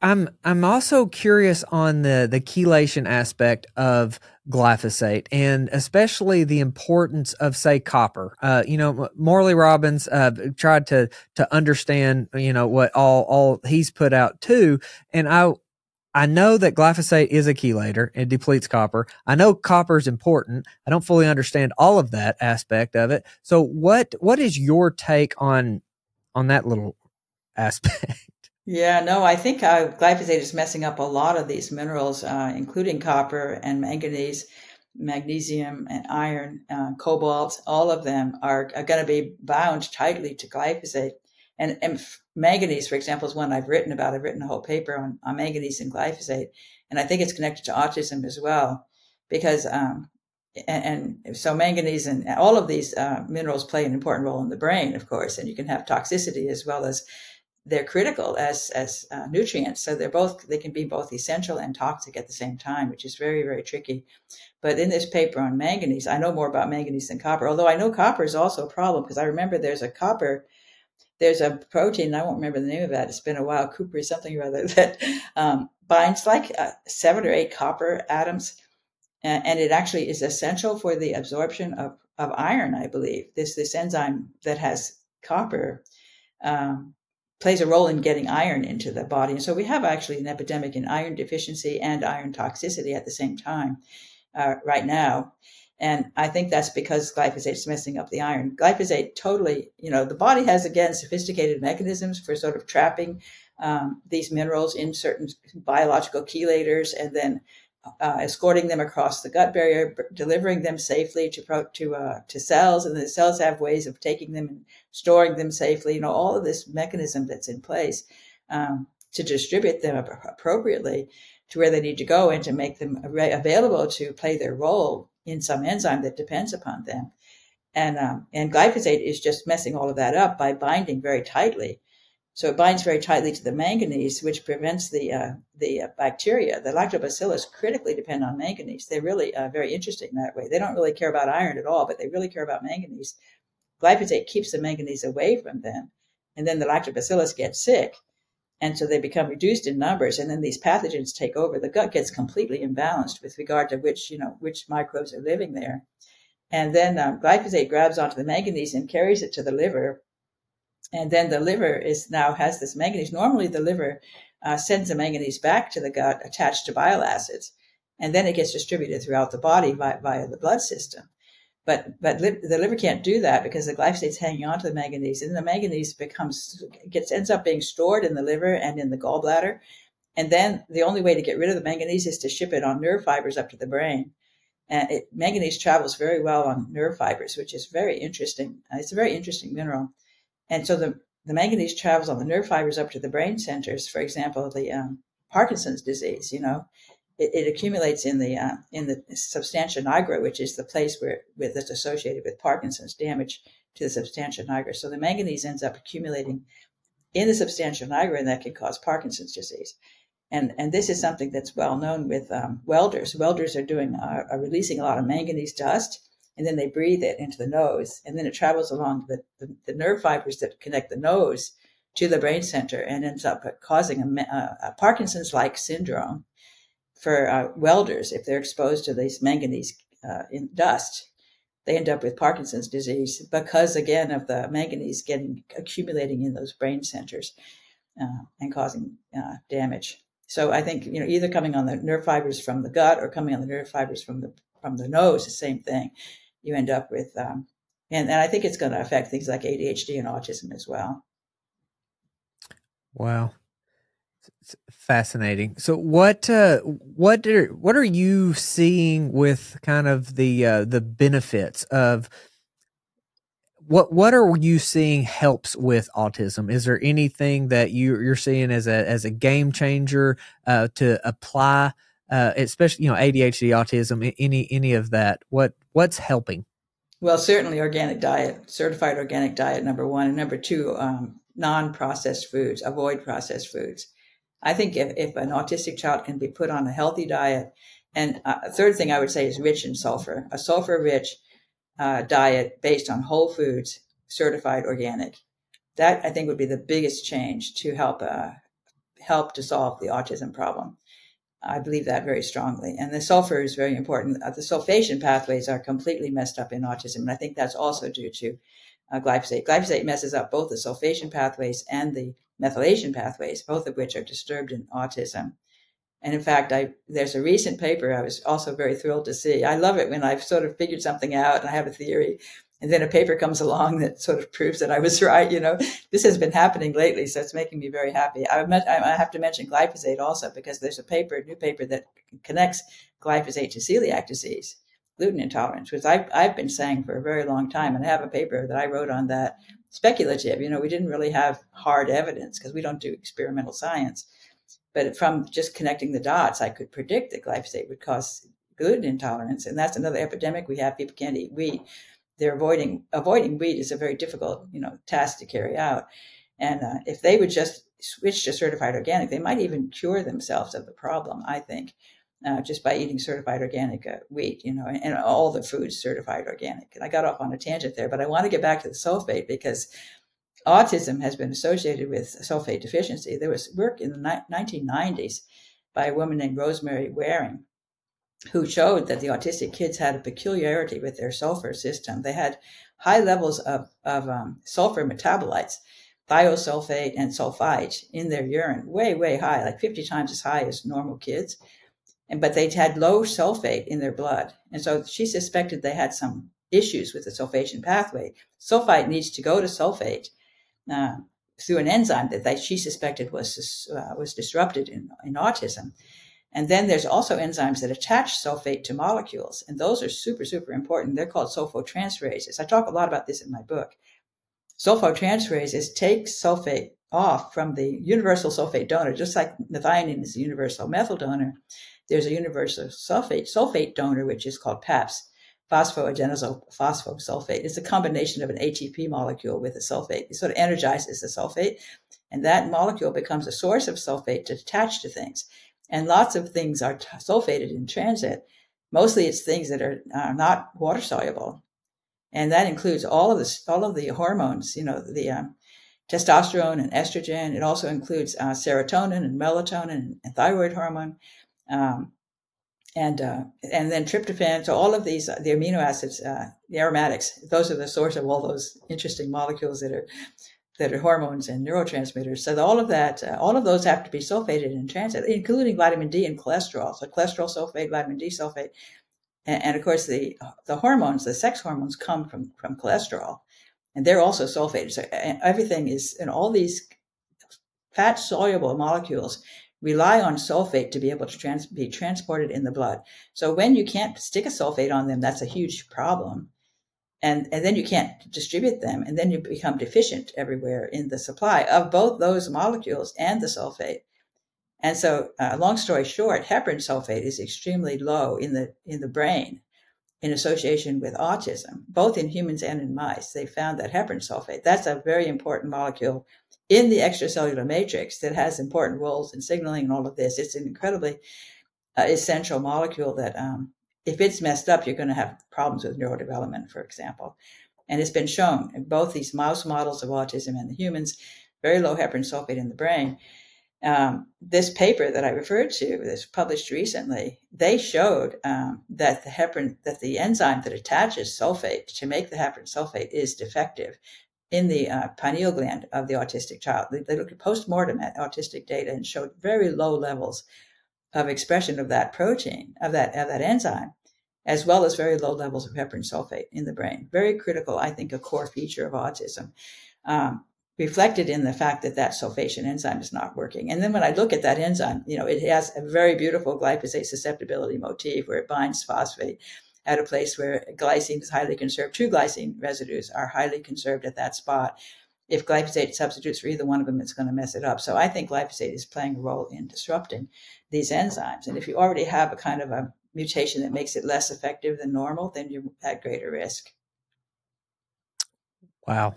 I'm I'm also curious on the the chelation aspect of glyphosate and especially the importance of say copper. Uh, you know, Morley Robbins uh, tried to to understand you know what all all he's put out too, and I I know that glyphosate is a chelator. It depletes copper. I know copper is important. I don't fully understand all of that aspect of it. So what what is your take on on that little aspect? Yeah, no, I think uh, glyphosate is messing up a lot of these minerals, uh, including copper and manganese, magnesium and iron, uh, cobalt. All of them are, are going to be bound tightly to glyphosate. And, and manganese, for example, is one I've written about. I've written a whole paper on, on manganese and glyphosate, and I think it's connected to autism as well, because um, and, and, so manganese and all of these uh, minerals play an important role in the brain, of course, and you can have toxicity as well as they're critical as as uh, nutrients. So they're both they can be both essential and toxic at the same time, which is very very tricky. But in this paper on manganese, I know more about manganese than copper. Although I know copper is also a problem because I remember there's a copper. There's a protein, I won't remember the name of that. It's been a while, Cooper something or other, that um, binds like uh, seven or eight copper atoms. And, and it actually is essential for the absorption of, of iron, I believe. This, this enzyme that has copper um, plays a role in getting iron into the body. And so we have actually an epidemic in iron deficiency and iron toxicity at the same time uh, right now. And I think that's because glyphosate is messing up the iron. Glyphosate totally, you know, the body has again sophisticated mechanisms for sort of trapping um, these minerals in certain biological chelators and then uh, escorting them across the gut barrier, delivering them safely to pro- to uh, to cells, and the cells have ways of taking them and storing them safely. You know, all of this mechanism that's in place um, to distribute them appropriately to where they need to go and to make them available to play their role in some enzyme that depends upon them. And um, and glyphosate is just messing all of that up by binding very tightly so it binds very tightly to the manganese, which prevents the uh, the uh, bacteria. The lactobacillus critically depend on manganese. They're really uh, very interesting that way. They don't really care about iron at all, but they really care about manganese. Glyphosate keeps the manganese away from them, and then the lactobacillus get sick, and so they become reduced in numbers, and then these pathogens take over. The gut gets completely imbalanced with regard to which you know which microbes are living there, and then um, glyphosate grabs onto the manganese and carries it to the liver and then the liver is now has this manganese. Normally, the liver uh, sends the manganese back to the gut attached to bile acids, and then it gets distributed throughout the body via, via the blood system. But but li- the liver can't do that because the glyphosate's hanging on to the manganese, and the manganese becomes gets ends up being stored in the liver and in the gallbladder. And then the only way to get rid of the manganese is to ship it on nerve fibers up to the brain. And it, manganese travels very well on nerve fibers, which is very interesting. Uh, it's a very interesting mineral. And so the, the manganese travels on the nerve fibers up to the brain centers. For example, the um, Parkinson's disease, you know, it, it accumulates in the uh, in the substantia nigra, which is the place where, that's associated with Parkinson's damage to the substantia nigra. So the manganese ends up accumulating in the substantia nigra, and that can cause Parkinson's disease. And and this is something that's well known with um, welders. Welders are doing uh, are releasing a lot of manganese dust and then they breathe it into the nose, and then it travels along the, the, the nerve fibers that connect the nose to the brain center and ends up causing a, a Parkinson's like syndrome for uh, welders if they're exposed to these manganese uh, dust. They end up with Parkinson's disease because, again, of the manganese getting accumulating in those brain centers uh, and causing uh, damage. So I think you know either coming on the nerve fibers from the gut or coming on the nerve fibers from the from the nose, the same thing you end up with, um, and, and I think it's going to affect things like ADHD and autism as well. Wow. Fascinating. So what uh, what are what are you seeing with kind of the uh, the benefits of what what are you seeing helps with autism? Is there anything that you you're seeing as a as a game changer uh, to apply uh, especially you know ADHD, autism, any any of that. What what's helping? Well, certainly organic diet, certified organic diet, number one, and number two, um, non-processed foods. Avoid processed foods. I think if, if an autistic child can be put on a healthy diet, and uh, a third thing I would say is rich in sulfur, a sulfur-rich uh, diet based on whole foods, certified organic. That I think would be the biggest change to help uh, help to solve the autism problem. I believe that very strongly. And the sulfur is very important. Uh, the sulfation pathways are completely messed up in autism. And I think that's also due to uh, glyphosate. Glyphosate messes up both the sulfation pathways and the methylation pathways, both of which are disturbed in autism. And in fact, I, there's a recent paper I was also very thrilled to see. I love it when I've sort of figured something out and I have a theory and then a paper comes along that sort of proves that I was right. You know, this has been happening lately, so it's making me very happy. I, met, I have to mention glyphosate also because there's a paper, a new paper that connects glyphosate to celiac disease, gluten intolerance, which I've, I've been saying for a very long time, and I have a paper that I wrote on that. Speculative, you know, we didn't really have hard evidence because we don't do experimental science. But from just connecting the dots, I could predict that glyphosate would cause gluten intolerance, and that's another epidemic we have. People can't eat wheat they're avoiding avoiding wheat is a very difficult you know task to carry out and uh, if they would just switch to certified organic they might even cure themselves of the problem i think uh, just by eating certified organic uh, wheat you know and, and, all the foods certified organic and i got off on a tangent there but i want to get back to the sulfate because autism has been associated with sulfate deficiency there was work in the ni- 1990s by a woman named rosemary waring who showed that the autistic kids had a peculiarity with their sulfur system. They had high levels of, of um, sulfur metabolites, thiosulfate and sulfite in their urine, way, way high, like 50 times as high as normal kids. And, but they had low sulfate in their blood. And so she suspected they had some issues with the sulfation pathway. Sulfite needs to go to sulfate uh, through an enzyme that they, she suspected was, uh, was disrupted in, in autism. And then there's also enzymes that attach sulfate to molecules, and those are super, super important. They're called sulfotransferases. I talk a lot about this in my book. Sulfotransferases take sulfate off from the universal sulfate donor, just like methionine is the universal methyl donor. There's a universal sulfate sulfate donor, which is called PAPS, phosphoadenosyl phosphosulfate. It's a combination of an ATP molecule with a sulfate. It sort of energizes the sulfate, and that molecule becomes a source of sulfate to attach to things and lots of things are t- sulfated in transit. Mostly, it's things that are not water soluble, and that includes all of the all of the hormones. You know, the um, testosterone and estrogen. It also includes uh, serotonin and melatonin and thyroid hormone, um, and uh, and then tryptophan. So all of these, uh, the amino acids, uh, the aromatics, those are the source of all those interesting molecules that are that are hormones and neurotransmitters. So all of that, uh, all of those have to be sulfated in transit, including vitamin D and cholesterol. So cholesterol sulfate, vitamin D sulfate, and, and of course the the hormones, the sex hormones, come from from cholesterol, and they're also sulfated. So everything is, and all these fat soluble molecules rely on sulfate to be able to trans- be transported in the blood. So when you can't stick a sulfate on them, that's a huge problem. And and then you can't distribute them and then you become deficient everywhere in the supply of both those molecules and the sulfate. And so uh, long story short heparan sulfate is extremely low in the in the brain in association with autism both in humans and in mice. They found that heparan sulfate that's a very important molecule in the extracellular matrix that has important roles in signaling and all of this it's an incredibly uh, essential molecule that um, if it's messed up, you're going to have problems with neurodevelopment, for example. And it's been shown in both these mouse models of autism and the humans, very low heparan sulfate in the brain. Um, this paper that I referred to, that's published recently, they showed um, that the heparin, that the enzyme that attaches sulfate to make the heparan sulfate is defective in the uh, pineal gland of the autistic child. They, they looked at post-mortem at autistic data and showed very low levels of expression of that protein, of that, of that enzyme, as well as very low levels of heparan sulfate in the brain. Very critical, I think, a core feature of autism. Um, reflected in the fact that that sulfation enzyme is not working. And then when I look at that enzyme, you know, it has a very beautiful glyphosate susceptibility motif where it binds phosphate at a place where glycine is highly conserved. True glycine residues are highly conserved at that spot if glyphosate substitutes for either one of them, it's going to mess it up. So I think glyphosate is playing a role in disrupting these enzymes. And if you already have a kind of a mutation that makes it less effective than normal, then you're at greater risk. Wow.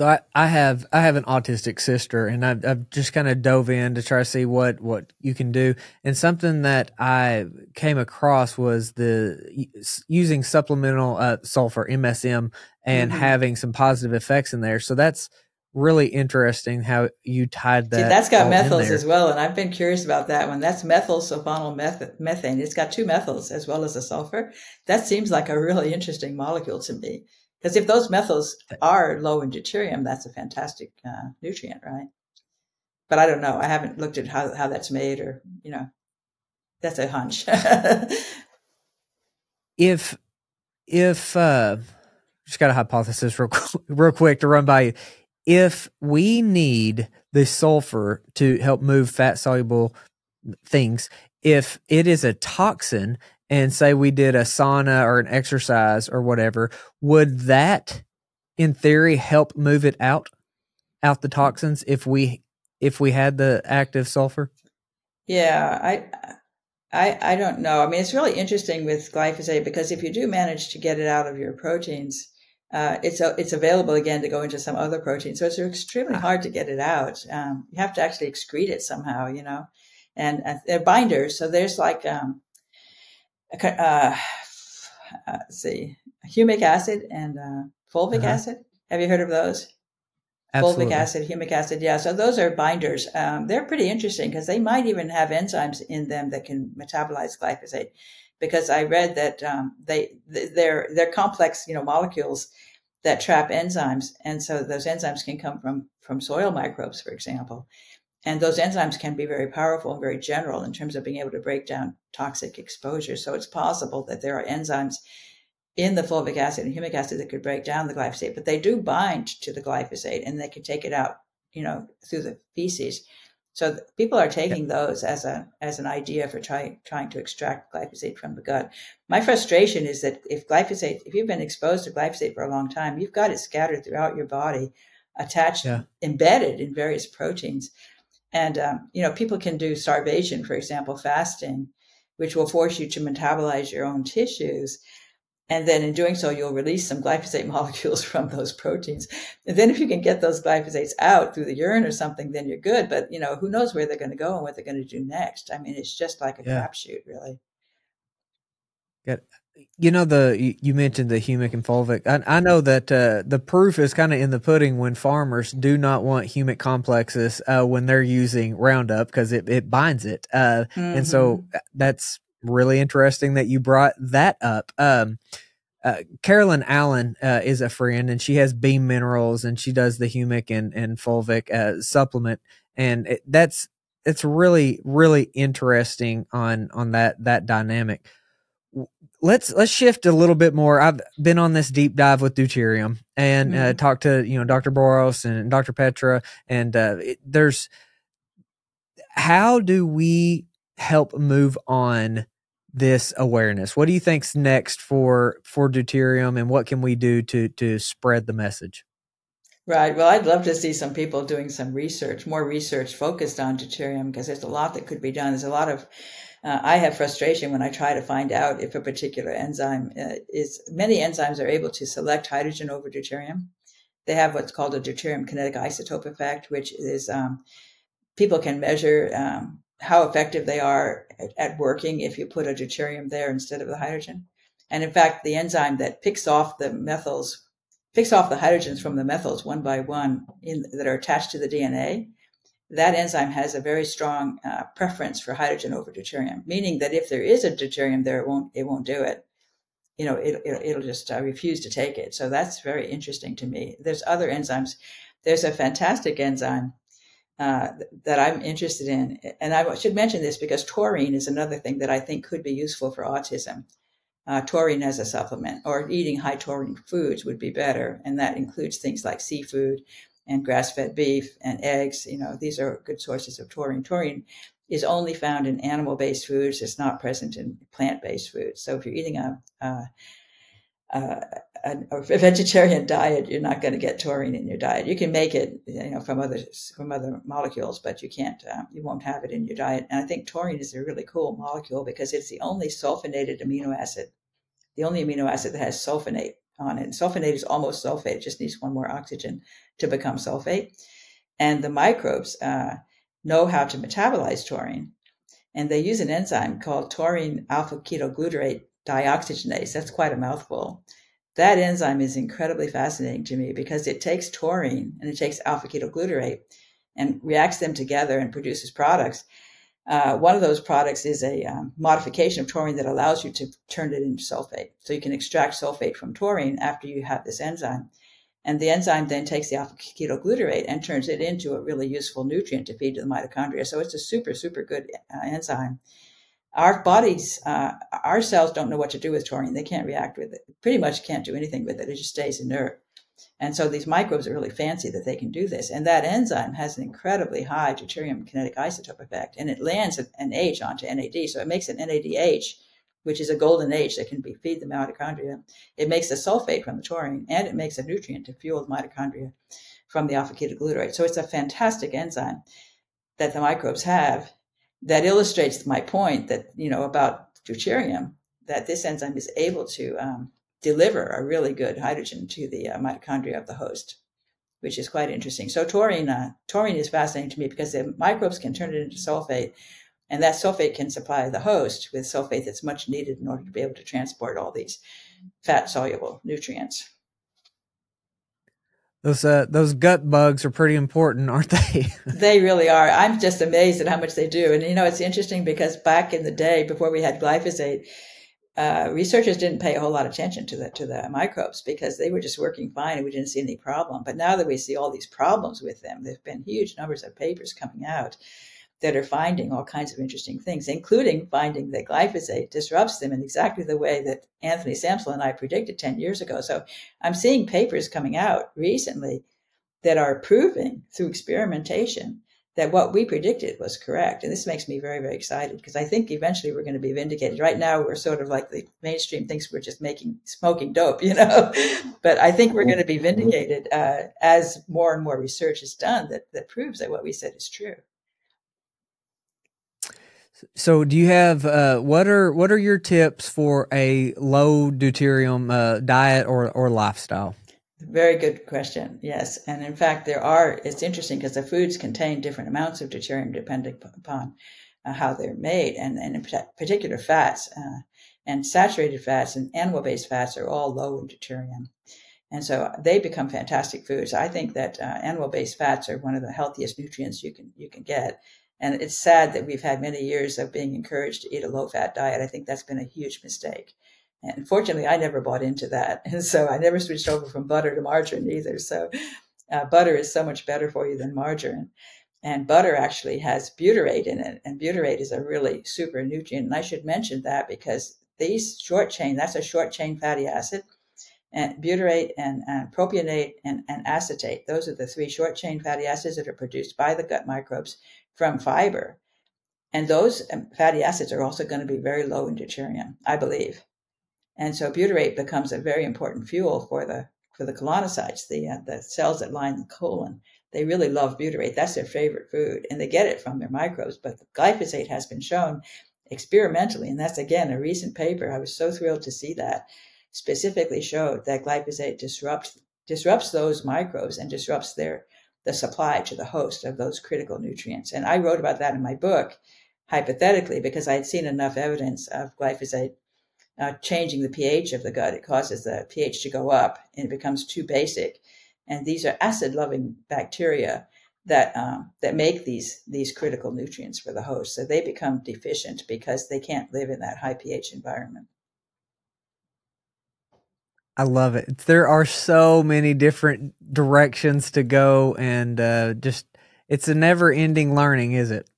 So I, I have I have an autistic sister, and I've, I've just kind of dove in to try to see what what you can do. And something that I came across was the using supplemental uh, sulfur MSM and mm-hmm. having some positive effects in there. So that's really interesting how you tied that. See, that's got methyls as well, and I've been curious about that one. That's methyl sulfonyl meth- methane. It's got two methyls as well as a sulfur. That seems like a really interesting molecule to me. Because if those methyls are low in deuterium, that's a fantastic uh, nutrient, right? But I don't know. I haven't looked at how, how that's made or, you know, that's a hunch. if, if, uh, just got a hypothesis real, real quick to run by you. If we need the sulfur to help move fat soluble things, if it is a toxin and say we did a sauna or an exercise or whatever, would that in theory help move it out out the toxins if we if we had the active sulfur? Yeah, I I I don't know. I mean, it's really interesting with glyphosate because if you do manage to get it out of your proteins, uh, it's a, it's available again to go into some other protein. So it's extremely ah. hard to get it out. Um, you have to actually excrete it somehow, you know, and uh, they're binders. So there's like um, uh, uh, see, humic acid and uh, fulvic uh-huh. acid. Have you heard of those? Absolutely. Fulvic acid, humic acid, yeah. So those are binders. Um, they're pretty interesting because they might even have enzymes in them that can metabolize glyphosate. Because I read that um, they they're they're complex, you know, molecules that trap enzymes, and so those enzymes can come from from soil microbes, for example. And those enzymes can be very powerful and very general in terms of being able to break down toxic exposure. So it's possible that there are enzymes in the fulvic acid and humic acid that could break down the glyphosate, but they do bind to the glyphosate and they can take it out, you know, through the feces. So people are taking those as a as an idea for trying trying to extract glyphosate from the gut. My frustration is that if glyphosate, if you've been exposed to glyphosate for a long time, you've got it scattered throughout your body, attached, yeah. embedded in various proteins. And, um, you know, people can do starvation, for example, fasting, which will force you to metabolize your own tissues. And then in doing so, you'll release some glyphosate molecules from those proteins. And then if you can get those glyphosates out through the urine or something, then you're good. But, you know, who knows where they're going to go and what they're going to do next. I mean, it's just like a yeah. crapshoot, really. Good you know the you mentioned the humic and fulvic. I, I know that uh, the proof is kind of in the pudding when farmers do not want humic complexes uh, when they're using Roundup because it, it binds it, uh, mm-hmm. and so mm-hmm. Uh, that's really interesting that you brought that up. Um, uh, Carolyn Allen uh, is a friend, and she has Beam Minerals, and she does the humic and and fulvic supplement, and it, that's it's really really interesting on on that that dynamic let's let's shift a little bit more. I've been on this deep dive with deuterium and uh, mm-hmm. uh, talked to you know Dr. Boros and Dr. Petra, and uh, it, there's how do we help move on this awareness? What do you think's next for for deuterium, and what can we do to to spread the message? Right. Well, I'd love to see some people doing some research, more research focused on deuterium, because there's a lot that could be done. There's a lot of uh, I have frustration when I try to find out if a particular enzyme uh, is. Many enzymes are able to select hydrogen over deuterium. They have what's called a deuterium kinetic isotope effect, which is um, people can measure um, how effective they are at, at, working if you put a deuterium there instead of the hydrogen. And in fact, the enzyme that picks off the methyls, picks off the hydrogens from the methyls one by one in, that are attached to the DNA, that enzyme has a very strong uh, preference for hydrogen over deuterium, meaning that if there is a deuterium there, it won't it won't do it. You know, it, it will just uh, refuse to take it. So that's very interesting to me. There's other enzymes. There's a fantastic enzyme uh, that I'm interested in, and I should mention this because taurine is another thing that I think could be useful for autism. Uh, taurine as a supplement, or eating high taurine foods would be better, and that includes things like seafood, and grass-fed beef and eggs. You know, these are good sources of taurine. Taurine is only found in animal-based foods. It's not present in plant-based foods. So if you're eating a, a, a, a vegetarian diet, you're not going to get taurine in your diet. You can make it, you know, from other from other molecules, but you can't. Uh, you won't have it in your diet. And I think taurine is a really cool molecule because it's the only sulfonated amino acid, the only amino acid that has sulfonate on it. sulfonate is almost sulfate; it just needs one more oxygen to become sulfate. And the microbes uh, know how to metabolize taurine, and they use an enzyme called taurine alpha ketoglutarate dioxygenase. That's quite a mouthful. That enzyme is incredibly fascinating to me because it takes taurine and it takes alpha ketoglutarate and reacts them together and produces products. Uh, one of those products is a um, modification of taurine that allows you to turn it into sulfate. So you can extract sulfate from taurine after you have this enzyme. And the enzyme then takes the alpha ketoglutarate and turns it into a really useful nutrient to feed to the mitochondria. So it's a super, super good uh, enzyme our bodies, uh, our cells don't know what to do with taurine. They can't react with it. Pretty much can't do anything with it. It just stays inert. And so these microbes are really fancy that they can do this. And that enzyme has an incredibly high deuterium kinetic isotope effect, and it lands an H onto NAD. So it makes an NADH, which is a golden H that can be feed the mitochondria. It makes a sulfate from the taurine, and it makes a nutrient to fuel the mitochondria from the alpha ketoglutarate. So it's a fantastic enzyme that the microbes have that illustrates my point that you know about deuterium that this enzyme is able to um, deliver a really good hydrogen to the uh, mitochondria of the host, which is quite interesting. So taurine, uh, taurine is fascinating to me because the microbes can turn it into sulfate, and that sulfate can supply the host with sulfate that's much needed in order to be able to transport all these fat soluble nutrients. Those uh, those gut bugs are pretty important, aren't they? they really are. I'm just amazed at how much they do. And you know, it's interesting because back in the day, before we had glyphosate, uh, researchers didn't pay a whole lot of attention to the to the microbes because they were just working fine and we didn't see any problem. But now that we see all these problems with them, there've been huge numbers of papers coming out that are finding all kinds of interesting things, including finding that glyphosate disrupts them in exactly the way that Anthony Samsel and I predicted 10 years ago. So I'm seeing papers coming out recently that are proving through experimentation that what we predicted was correct. And this makes me very, very excited because I think eventually we're going to be vindicated. Right now, we're sort of like the mainstream thinks we're just making smoking dope, you know. but I think we're going to be vindicated uh, as more and more research is done that, that proves that what we said is true. So, do you have uh, what are what are your tips for a low deuterium uh, diet or or lifestyle? Very good question. Yes, and in fact, there are. It's interesting because the foods contain different amounts of deuterium depending upon uh, how they're made, and and in particular fats uh, and saturated fats and animal-based fats are all low in deuterium. And so they become fantastic foods. I think that uh, animal-based fats are one of the healthiest nutrients you can you can get and it's sad that we've had many years of being encouraged to eat a low fat diet. I think that's been a huge mistake. And fortunately, I never bought into that. And so I never switched over from butter to margarine either. So uh, butter is so much better for you than margarine. And butter actually has butyrate in it. And butyrate is a really super nutrient. And I should mention that because these short chain, that's a short chain fatty acid. And butyrate and, and propionate and, and acetate, those are the three short chain fatty acids that are produced by the gut microbes from fiber. And those um, fatty acids are also going to be very low in deuterium, I believe. And so butyrate becomes a very important fuel for the for the colonocytes, the uh, the cells that line the colon. They really love butyrate. That's their favorite food, and they get it from their microbes. But glyphosate has been shown experimentally, and that's again a recent paper. I was so thrilled to see that specifically showed that glyphosate disrupts disrupts those microbes and disrupts their the supply to the host of those critical nutrients. And I wrote about that in my book, hypothetically, because I had seen enough evidence of glyphosate uh, changing the pH of the gut. It causes the pH to go up and it becomes too basic. And these are acid loving bacteria that um, that make these these critical nutrients for the host. So they become deficient because they can't live in that high pH environment. I love it. There are so many different directions to go, and uh, just it's a never ending learning, is it?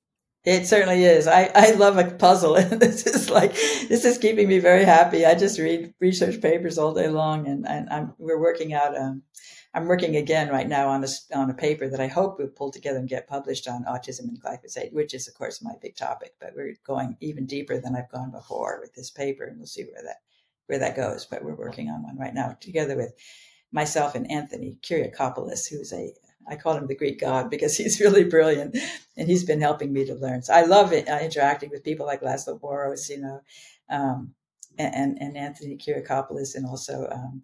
It certainly is. I, I love a puzzle, this is like this is keeping me very happy. I just read research papers all day long, and, and I'm we're working out. Um, I'm working again right now on a on a paper that I hope we'll pull together and get published on autism and glyphosate, which is of course my big topic. But we're going even deeper than I've gone before with this paper, and we'll see where that where that goes. But we're working on one right now together with myself and Anthony Kyriakopoulos, who's a I call him the Greek god because he's really brilliant, and he's been helping me to learn. So I love it, uh, interacting with people like Laszlo Boros, you know, um, and and Anthony Kyriakopoulos, and also um,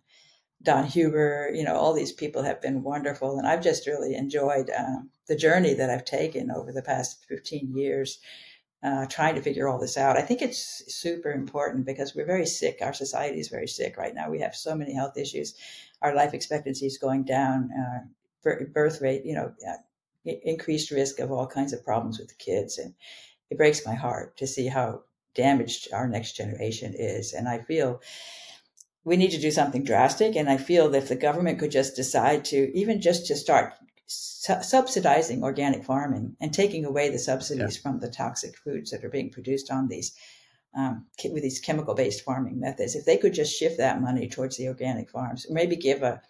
Don Huber, you know, all these people have been wonderful. And I've just really enjoyed uh, the journey that I've taken over the past 15 years, uh, trying to figure all this out. I think it's super important because we're very sick. Our society is very sick right now. We have so many health issues. Our life expectancy is going down, uh, birth rate, you know, uh, increased risk of all kinds of problems with the kids. And it breaks my heart to see how damaged our next generation is. And I feel we need to do something drastic. And I feel that if the government could just decide to, even just to start su- subsidizing organic farming and taking away the subsidies yeah. from the toxic foods that are being produced on these um, with these chemical-based farming methods, if they could just shift that money towards the organic farms, maybe give a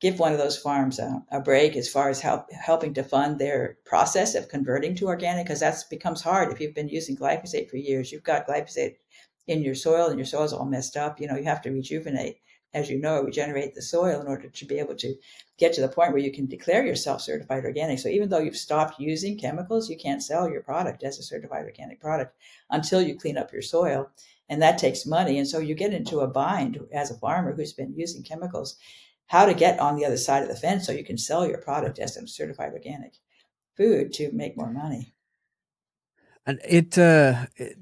give one of those farms a, a break as far as help, helping to fund their process of converting to organic, because that becomes hard if you've been using glyphosate for years. You've got glyphosate in your soil and your soil's all messed up, you know, you have to rejuvenate, as you know, regenerate the soil in order to be able to get to the point where you can declare yourself certified organic. So even though you've stopped using chemicals, you can't sell your product as a certified organic product until you clean up your soil. And that takes money. And so you get into a bind as a farmer who's been using chemicals, how to get on the other side of the fence so you can sell your product as a certified organic food to make more money. And it, uh, it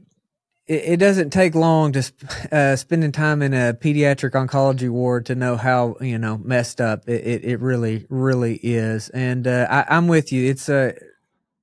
it, doesn't take long to uh, spending time in a pediatric oncology ward to know how you know messed up it, it, it really really is. And uh, I, am with you. It's a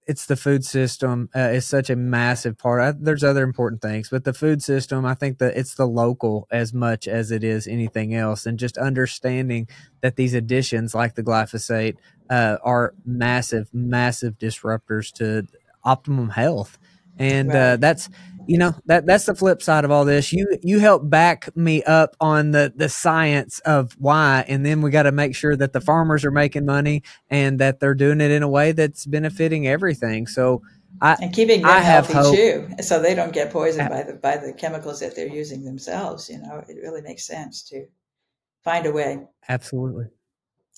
it's the food system uh, is such a massive part. I, there's other important things, but the food system, I think that it's the local as much as it is anything else, and just understanding that these additions, like the glyphosate, uh, are massive, massive disruptors to optimum health, and uh, that's you know that that's the flip side of all this you you help back me up on the the science of why and then we got to make sure that the farmers are making money and that they're doing it in a way that's benefiting everything so I, and keeping them I healthy too, so they don't get poisoned by the by the chemicals that they're using themselves. You know, it really makes sense to find a way. Absolutely.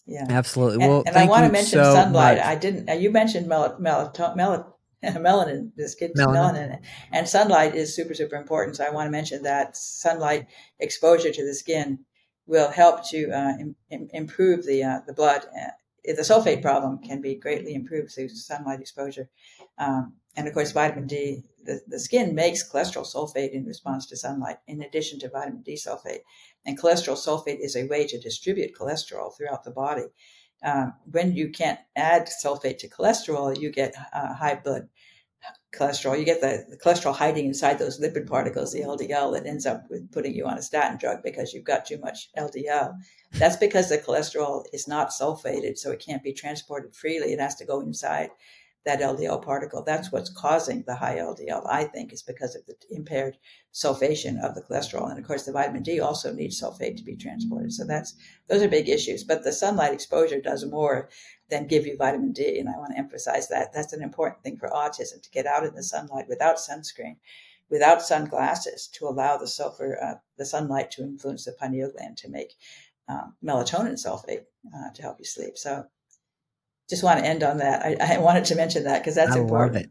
Yeah, absolutely. And, well, and I want to mention so sunlight. Much. I didn't. You mentioned melatonin melanin, this kid's melanin. melanin. And sunlight is super, super important. So I want to mention that sunlight exposure to the skin will help to uh, Im- improve the uh, the blood. Uh, the sulfate problem can be greatly improved through sunlight exposure. Um, and of course, vitamin D, the, the skin makes cholesterol sulfate in response to sunlight, in addition to vitamin D sulfate. And cholesterol sulfate is a way to distribute cholesterol throughout the body. Um, when you can't add sulfate to cholesterol, you get uh, high blood cholesterol. You get the, the, cholesterol hiding inside those lipid particles, the LDL, that ends up with putting you on a statin drug because you've got too much LDL. That's because the cholesterol is not sulfated, so it can't be transported freely. It has to go inside that LDL particle. That's what's causing the high LDL, I think, is because of the impaired sulfation of the cholesterol. And of course, the vitamin D also needs sulfate to be transported. So that's those are big issues. But the sunlight exposure does more than give you vitamin D. And I want to emphasize that. That's an important thing for autism to get out in the sunlight without sunscreen, without sunglasses, to allow the sulfur, uh, the sunlight to influence the pineal gland to make um, melatonin sulfate uh, to help you sleep. So just want to end on that. I, I wanted to mention that because that's I important. Love it.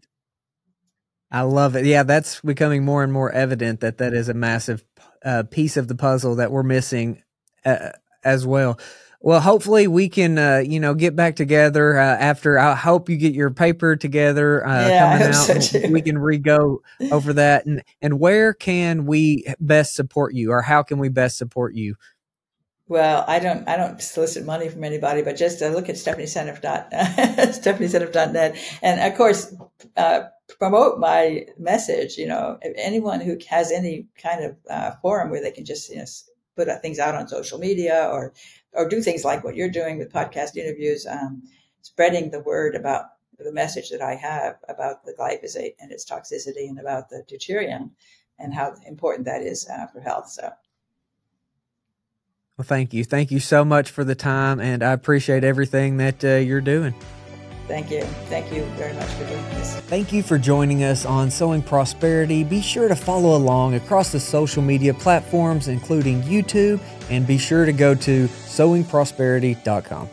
I love it. Yeah, that's becoming more and more evident that that is a massive uh, piece of the puzzle that we're missing uh, as well. Well, hopefully we can, uh, you know, get back together uh, after. I hope you get your paper together uh, yeah, coming out. So we can re-go over that. And and where can we best support you, or how can we best support you? Well, I don't I don't solicit money from anybody, but just uh, look at stephanieseneff dot stephanieseneff.net, and of course uh, promote my message. You know, anyone who has any kind of uh, forum where they can just you know, put things out on social media or or do things like what you're doing with podcast interviews, um, spreading the word about the message that I have about the glyphosate and its toxicity, and about the deuterium and how important that is uh, for health. So. Well, thank you. Thank you so much for the time, and I appreciate everything that uh, you're doing. Thank you. Thank you very much for doing this. Thank you for joining us on Sowing Prosperity. Be sure to follow along across the social media platforms, including YouTube, and be sure to go to sowingprosperity.com.